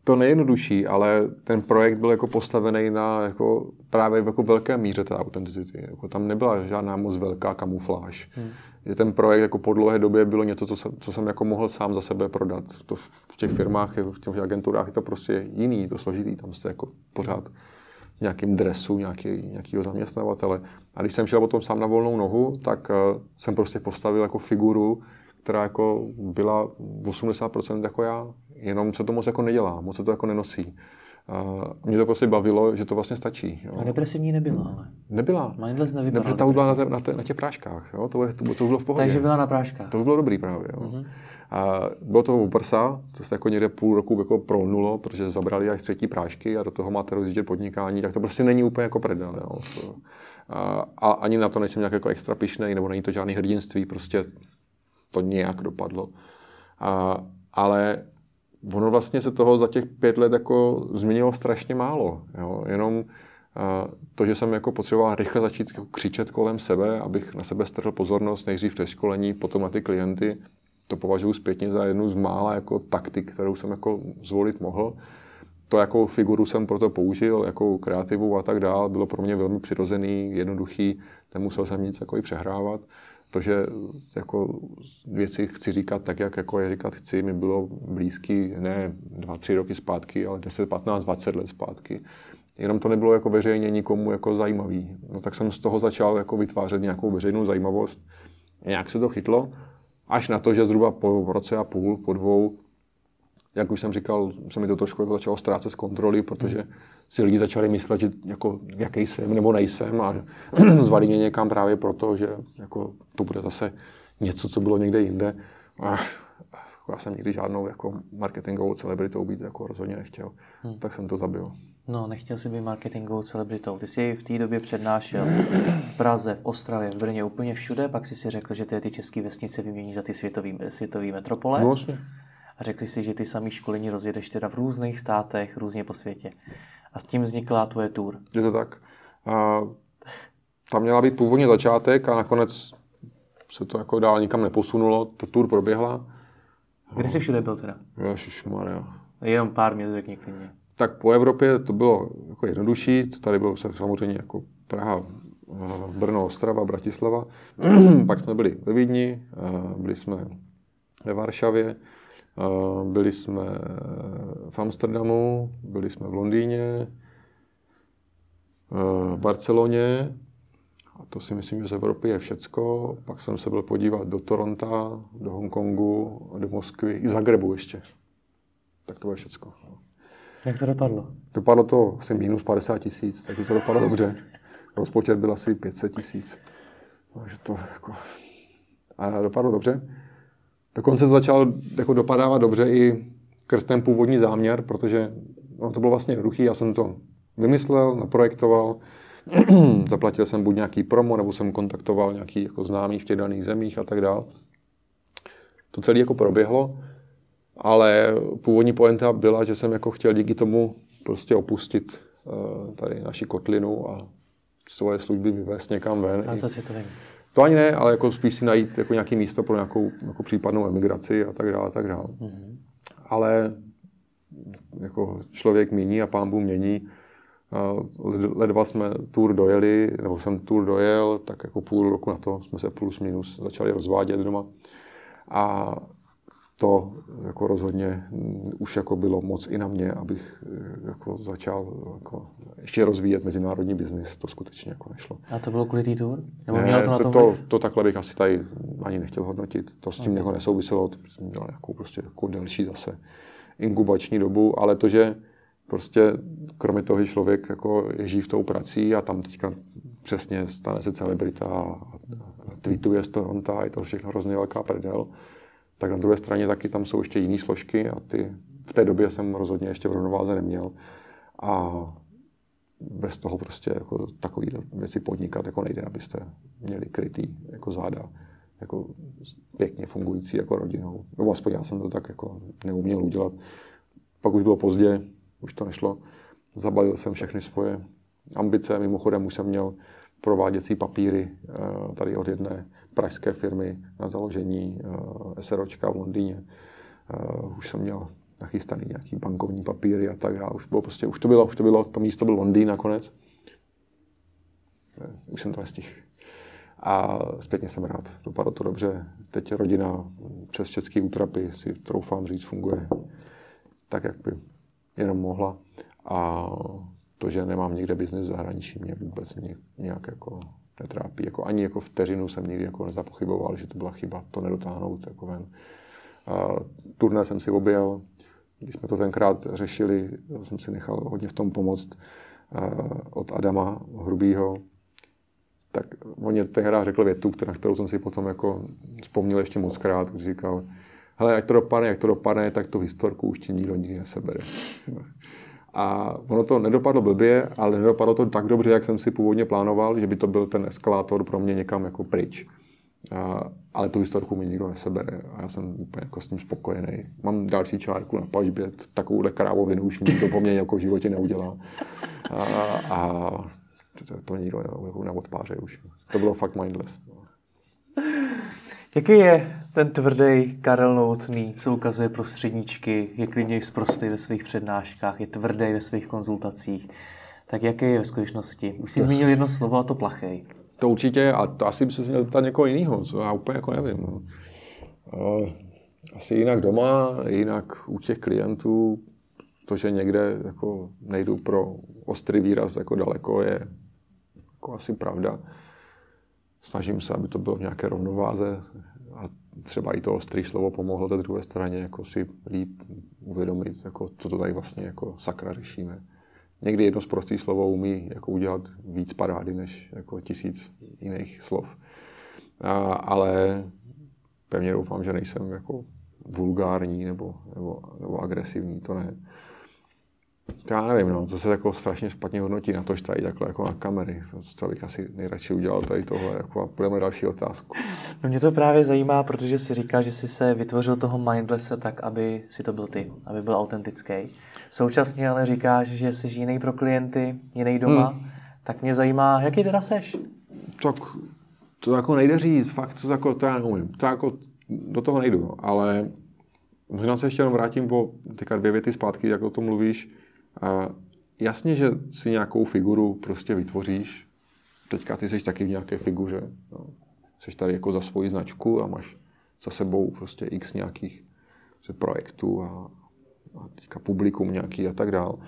to nejjednodušší, ale ten projekt byl jako postavený na jako právě v jako velké míře té autenticity. Jako tam nebyla žádná moc velká kamufláž. Hmm. Že ten projekt jako po dlouhé době bylo něco, co jsem, co jsem jako mohl sám za sebe prodat. To v těch firmách, v těch agenturách je to prostě jiný, to složitý. Tam jste jako pořád v nějakým dresu nějaký, nějakého zaměstnavatele. A když jsem šel potom sám na volnou nohu, tak uh, jsem prostě postavil jako figuru, která jako byla 80% jako já, jenom se to moc jako nedělá, moc se to jako nenosí. A mě to prostě bavilo, že to vlastně stačí. Jo. A depresivní nebyla, ale. Nebyla. Mindless nevypadala. Dobře, ta byla na, te, na, te, na těch práškách. Jo. To, to, to, bylo v pohodě. Takže byla na práškách. To bylo dobrý právě. Jo. Uh-huh. A bylo to u prsa, to se jako někde půl roku jako prolnulo, protože zabrali až třetí prášky a do toho máte rozjíždět podnikání, tak to prostě není úplně jako predel. Jo. To, a, a, ani na to nejsem nějak jako extra pišnej, nebo není to žádný hrdinství, prostě to nějak dopadlo. A, ale ono vlastně se toho za těch pět let jako změnilo strašně málo. Jo? Jenom to, že jsem jako potřeboval rychle začít jako křičet kolem sebe, abych na sebe strhl pozornost nejdřív v školení, potom na ty klienty, to považuji zpětně za jednu z mála jako taktik, kterou jsem jako zvolit mohl. To jako figuru jsem proto použil, jako kreativu a tak dál. Bylo pro mě velmi přirozený, jednoduchý, nemusel jsem nic jako i přehrávat to, že jako věci chci říkat tak, jak jako je říkat chci, mi bylo blízký ne dva, tři roky zpátky, ale 10, 15, 20 let zpátky. Jenom to nebylo jako veřejně nikomu jako zajímavý. No tak jsem z toho začal jako vytvářet nějakou veřejnou zajímavost. Nějak se to chytlo, až na to, že zhruba po roce a půl, po dvou, jak už jsem říkal, se mi to trošku jako začalo ztrácet z kontroly, protože si lidi začali myslet, že jako, jaký jsem nebo nejsem a zvali mě někam právě proto, že jako, to bude zase něco, co bylo někde jinde. A já jsem nikdy žádnou jako marketingovou celebritou být jako rozhodně nechtěl. Hmm. Tak jsem to zabil. No, nechtěl jsi být marketingovou celebritou. Ty jsi v té době přednášel v Praze, v Ostravě, v Brně, úplně všude, pak jsi si řekl, že ty, ty české vesnice vymění za ty světové světový metropole. No, vlastně. A řekli si, že ty samý školení rozjedeš teda v různých státech, různě po světě. A s tím vznikla tvoje tour. Je to tak. A tam měla být původně začátek a nakonec se to jako dál nikam neposunulo. Ta tour proběhla. Kde jsi všude byl teda? Ježišmarja. Jenom pár měst řekni klidně. Tak po Evropě to bylo jako jednodušší. Tady bylo samozřejmě jako Praha, Brno, Ostrava, Bratislava. Pak jsme byli ve Vídni, byli jsme ve Varšavě, byli jsme v Amsterdamu, byli jsme v Londýně, v Barceloně, a to si myslím, že z Evropy je všecko. Pak jsem se byl podívat do Toronto, do Hongkongu, do Moskvy i Zagrebu ještě. Tak to je všecko. Jak to dopadlo? Dopadlo to asi minus 50 tisíc, takže to dopadlo dobře. Rozpočet byl asi 500 tisíc. Takže to jako... A dopadlo dobře. Dokonce to začalo jako dopadávat dobře i krz ten původní záměr, protože no, to bylo vlastně jednoduché. Já jsem to vymyslel, naprojektoval, zaplatil jsem buď nějaký promo, nebo jsem kontaktoval nějaký jako známý v těch daných zemích a tak dále. To celé jako proběhlo, ale původní poenta byla, že jsem jako chtěl díky tomu prostě opustit uh, tady naši kotlinu a svoje služby vyvést někam ven. To ani ne, ale jako spíš si najít jako nějaké místo pro nějakou jako případnou emigraci a tak dále, a tak dále. Mm-hmm. Ale jako člověk mění a pán Bůh mění ledva jsme tour dojeli, nebo jsem tour dojel, tak jako půl roku na to jsme se plus minus začali rozvádět doma. A to jako rozhodně už jako bylo moc i na mě, abych eh, jako začal jako ještě rozvíjet mezinárodní biznis. To skutečně jako nešlo. A to bylo kvůli té tour? Nebo ne, mělo to, na to, to, to, takhle bych asi tady ani nechtěl hodnotit. To s tím okay. jako nesouviselo, to jsem měl nějakou prostě jako delší zase inkubační dobu, ale to, že prostě kromě toho, že člověk jako žijí v tou prací a tam teďka přesně stane se celebrita a tweetuje z Toronto a je to všechno hrozně velká prdel, tak na druhé straně taky tam jsou ještě jiné složky a ty v té době jsem rozhodně ještě v rovnováze neměl a bez toho prostě jako takový věci podnikat jako nejde, abyste měli krytý jako záda jako pěkně fungující jako rodinou. Nebo aspoň já jsem to tak jako neuměl udělat. Pak už bylo pozdě, už to nešlo. Zabalil jsem všechny svoje ambice, mimochodem už jsem měl prováděcí papíry eh, tady od jedné pražské firmy na založení eh, SROčka v Londýně. Eh, už jsem měl nachystaný nějaký bankovní papíry a tak dále. Už, bylo prostě, už to bylo, už to bylo, to místo byl Londýn nakonec. Už jsem to nestihl. A zpětně jsem rád. Dopadlo to dobře. Teď rodina přes české útrapy si troufám říct funguje tak, jak by jenom mohla. A to, že nemám někde biznis v zahraničí, mě vůbec nějak jako netrápí. Jako ani jako vteřinu jsem nikdy jako nezapochyboval, že to byla chyba to nedotáhnout jako ven. A turné jsem si objel, když jsme to tenkrát řešili, jsem si nechal hodně v tom pomoct od Adama Hrubýho, tak on tenkrát řekl větu, která, kterou jsem si potom jako vzpomněl ještě moc krát, když říkal, hele, jak to dopadne, jak to dopadne, tak tu historku už ti nikdo nikdy nesebere. A ono to nedopadlo blbě, ale nedopadlo to tak dobře, jak jsem si původně plánoval, že by to byl ten eskalátor pro mě někam jako pryč. A, ale tu historku mi nikdo nesebere a já jsem úplně jako s tím spokojený. Mám další čárku na pažbě, takovouhle krávovinu už nikdo po mně jako v životě neudělá. A, a to, to nikdo neodpáře už. To bylo fakt mindless. Jaký je ten tvrdý Karel Novotný, co ukazuje prostředníčky, je klidně zprostý ve svých přednáškách, je tvrdý ve svých konzultacích. Tak jaký je ve skutečnosti? Už jsi zmínil jedno slovo a to plachej. To určitě, a to asi by se měl ptát někoho jiného, co já úplně jako nevím. No. Asi jinak doma, jinak u těch klientů, to, že někde jako nejdu pro ostrý výraz jako daleko, je jako asi pravda snažím se, aby to bylo v nějaké rovnováze třeba i to ostrý slovo pomohlo té druhé straně jako si líp uvědomit, jako, co to tady vlastně jako sakra řešíme. Někdy jedno z prostých slovo umí jako udělat víc parády než jako tisíc jiných slov. A, ale pevně doufám, že nejsem jako vulgární nebo, nebo, nebo agresivní, to ne. To já nevím, no, to se jako strašně špatně hodnotí na to, že tady takhle jako na kamery. To bych asi nejradši udělal tady tohle jako a půjdeme další otázku. No mě to právě zajímá, protože si říká, že jsi se vytvořil toho mindlesse tak, aby si to byl ty, aby byl autentický. Současně ale říkáš, že jsi jiný pro klienty, jiný doma, hmm. tak mě zajímá, jaký teda seš? Tak to jako nejde říct, fakt to, jako, to já neumím. To jako, do toho nejdu, ale možná se ještě jenom vrátím po teďka dvě věty zpátky, jak o tom mluvíš. A jasně, že si nějakou figuru prostě vytvoříš. Teďka ty jsi taky v nějaké figuře. No. Jsi tady jako za svoji značku a máš za sebou prostě x nějakých projektů a, a teďka publikum nějaký a tak dál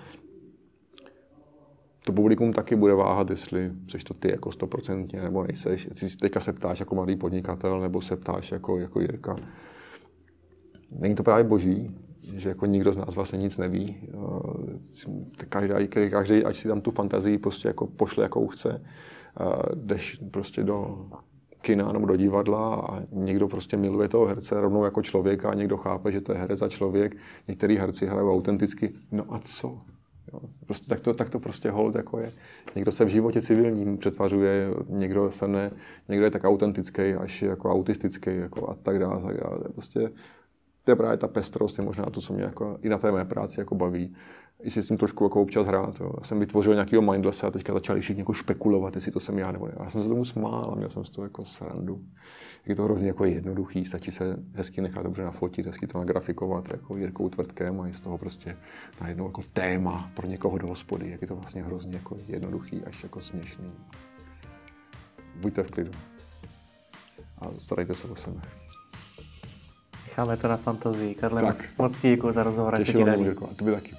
to publikum taky bude váhat, jestli jsi to ty jako stoprocentně nebo nejseš. Jestli teďka se ptáš jako mladý podnikatel nebo se ptáš jako, jako Jirka. Není to právě boží, že jako nikdo z nás vlastně nic neví. Eh, každý, každý ať si tam tu fantazii prostě jako pošle, jakou chce. Eh, jdeš prostě do kina nebo do divadla a někdo prostě miluje toho herce rovnou jako člověka a někdo chápe, že to je herec a člověk. Některý herci hrajou autenticky. No a co? Jo. Prostě tak, to, tak to prostě hold jako je. Někdo se v životě civilním přetvařuje, někdo se ne, někdo je tak autentický, až jako autistický jako a tak dále. Tak dále. Prostě to je právě ta pestrost, je možná to, co mě jako, i na té mé práci jako baví. I si s tím trošku jako občas hrát. Jo. Já jsem vytvořil nějakého mindlessa a teďka začali všichni jako špekulovat, jestli to jsem já nebo ne. Já jsem se tomu smál a měl jsem z toho jako srandu je to hrozně jako jednoduchý, stačí se hezky nechat dobře nafotit, hezky to nagrafikovat jako Jirkou Tvrdkem a je z toho prostě najednou jako téma pro někoho do hospody, jak je to vlastně hrozně jako jednoduchý až jako směšný. Buďte v klidu a starejte se o sebe necháme to na fantazii. Karle, tak. moc, moc ti děkuji za rozhovor, ať se ti daří. To by taky.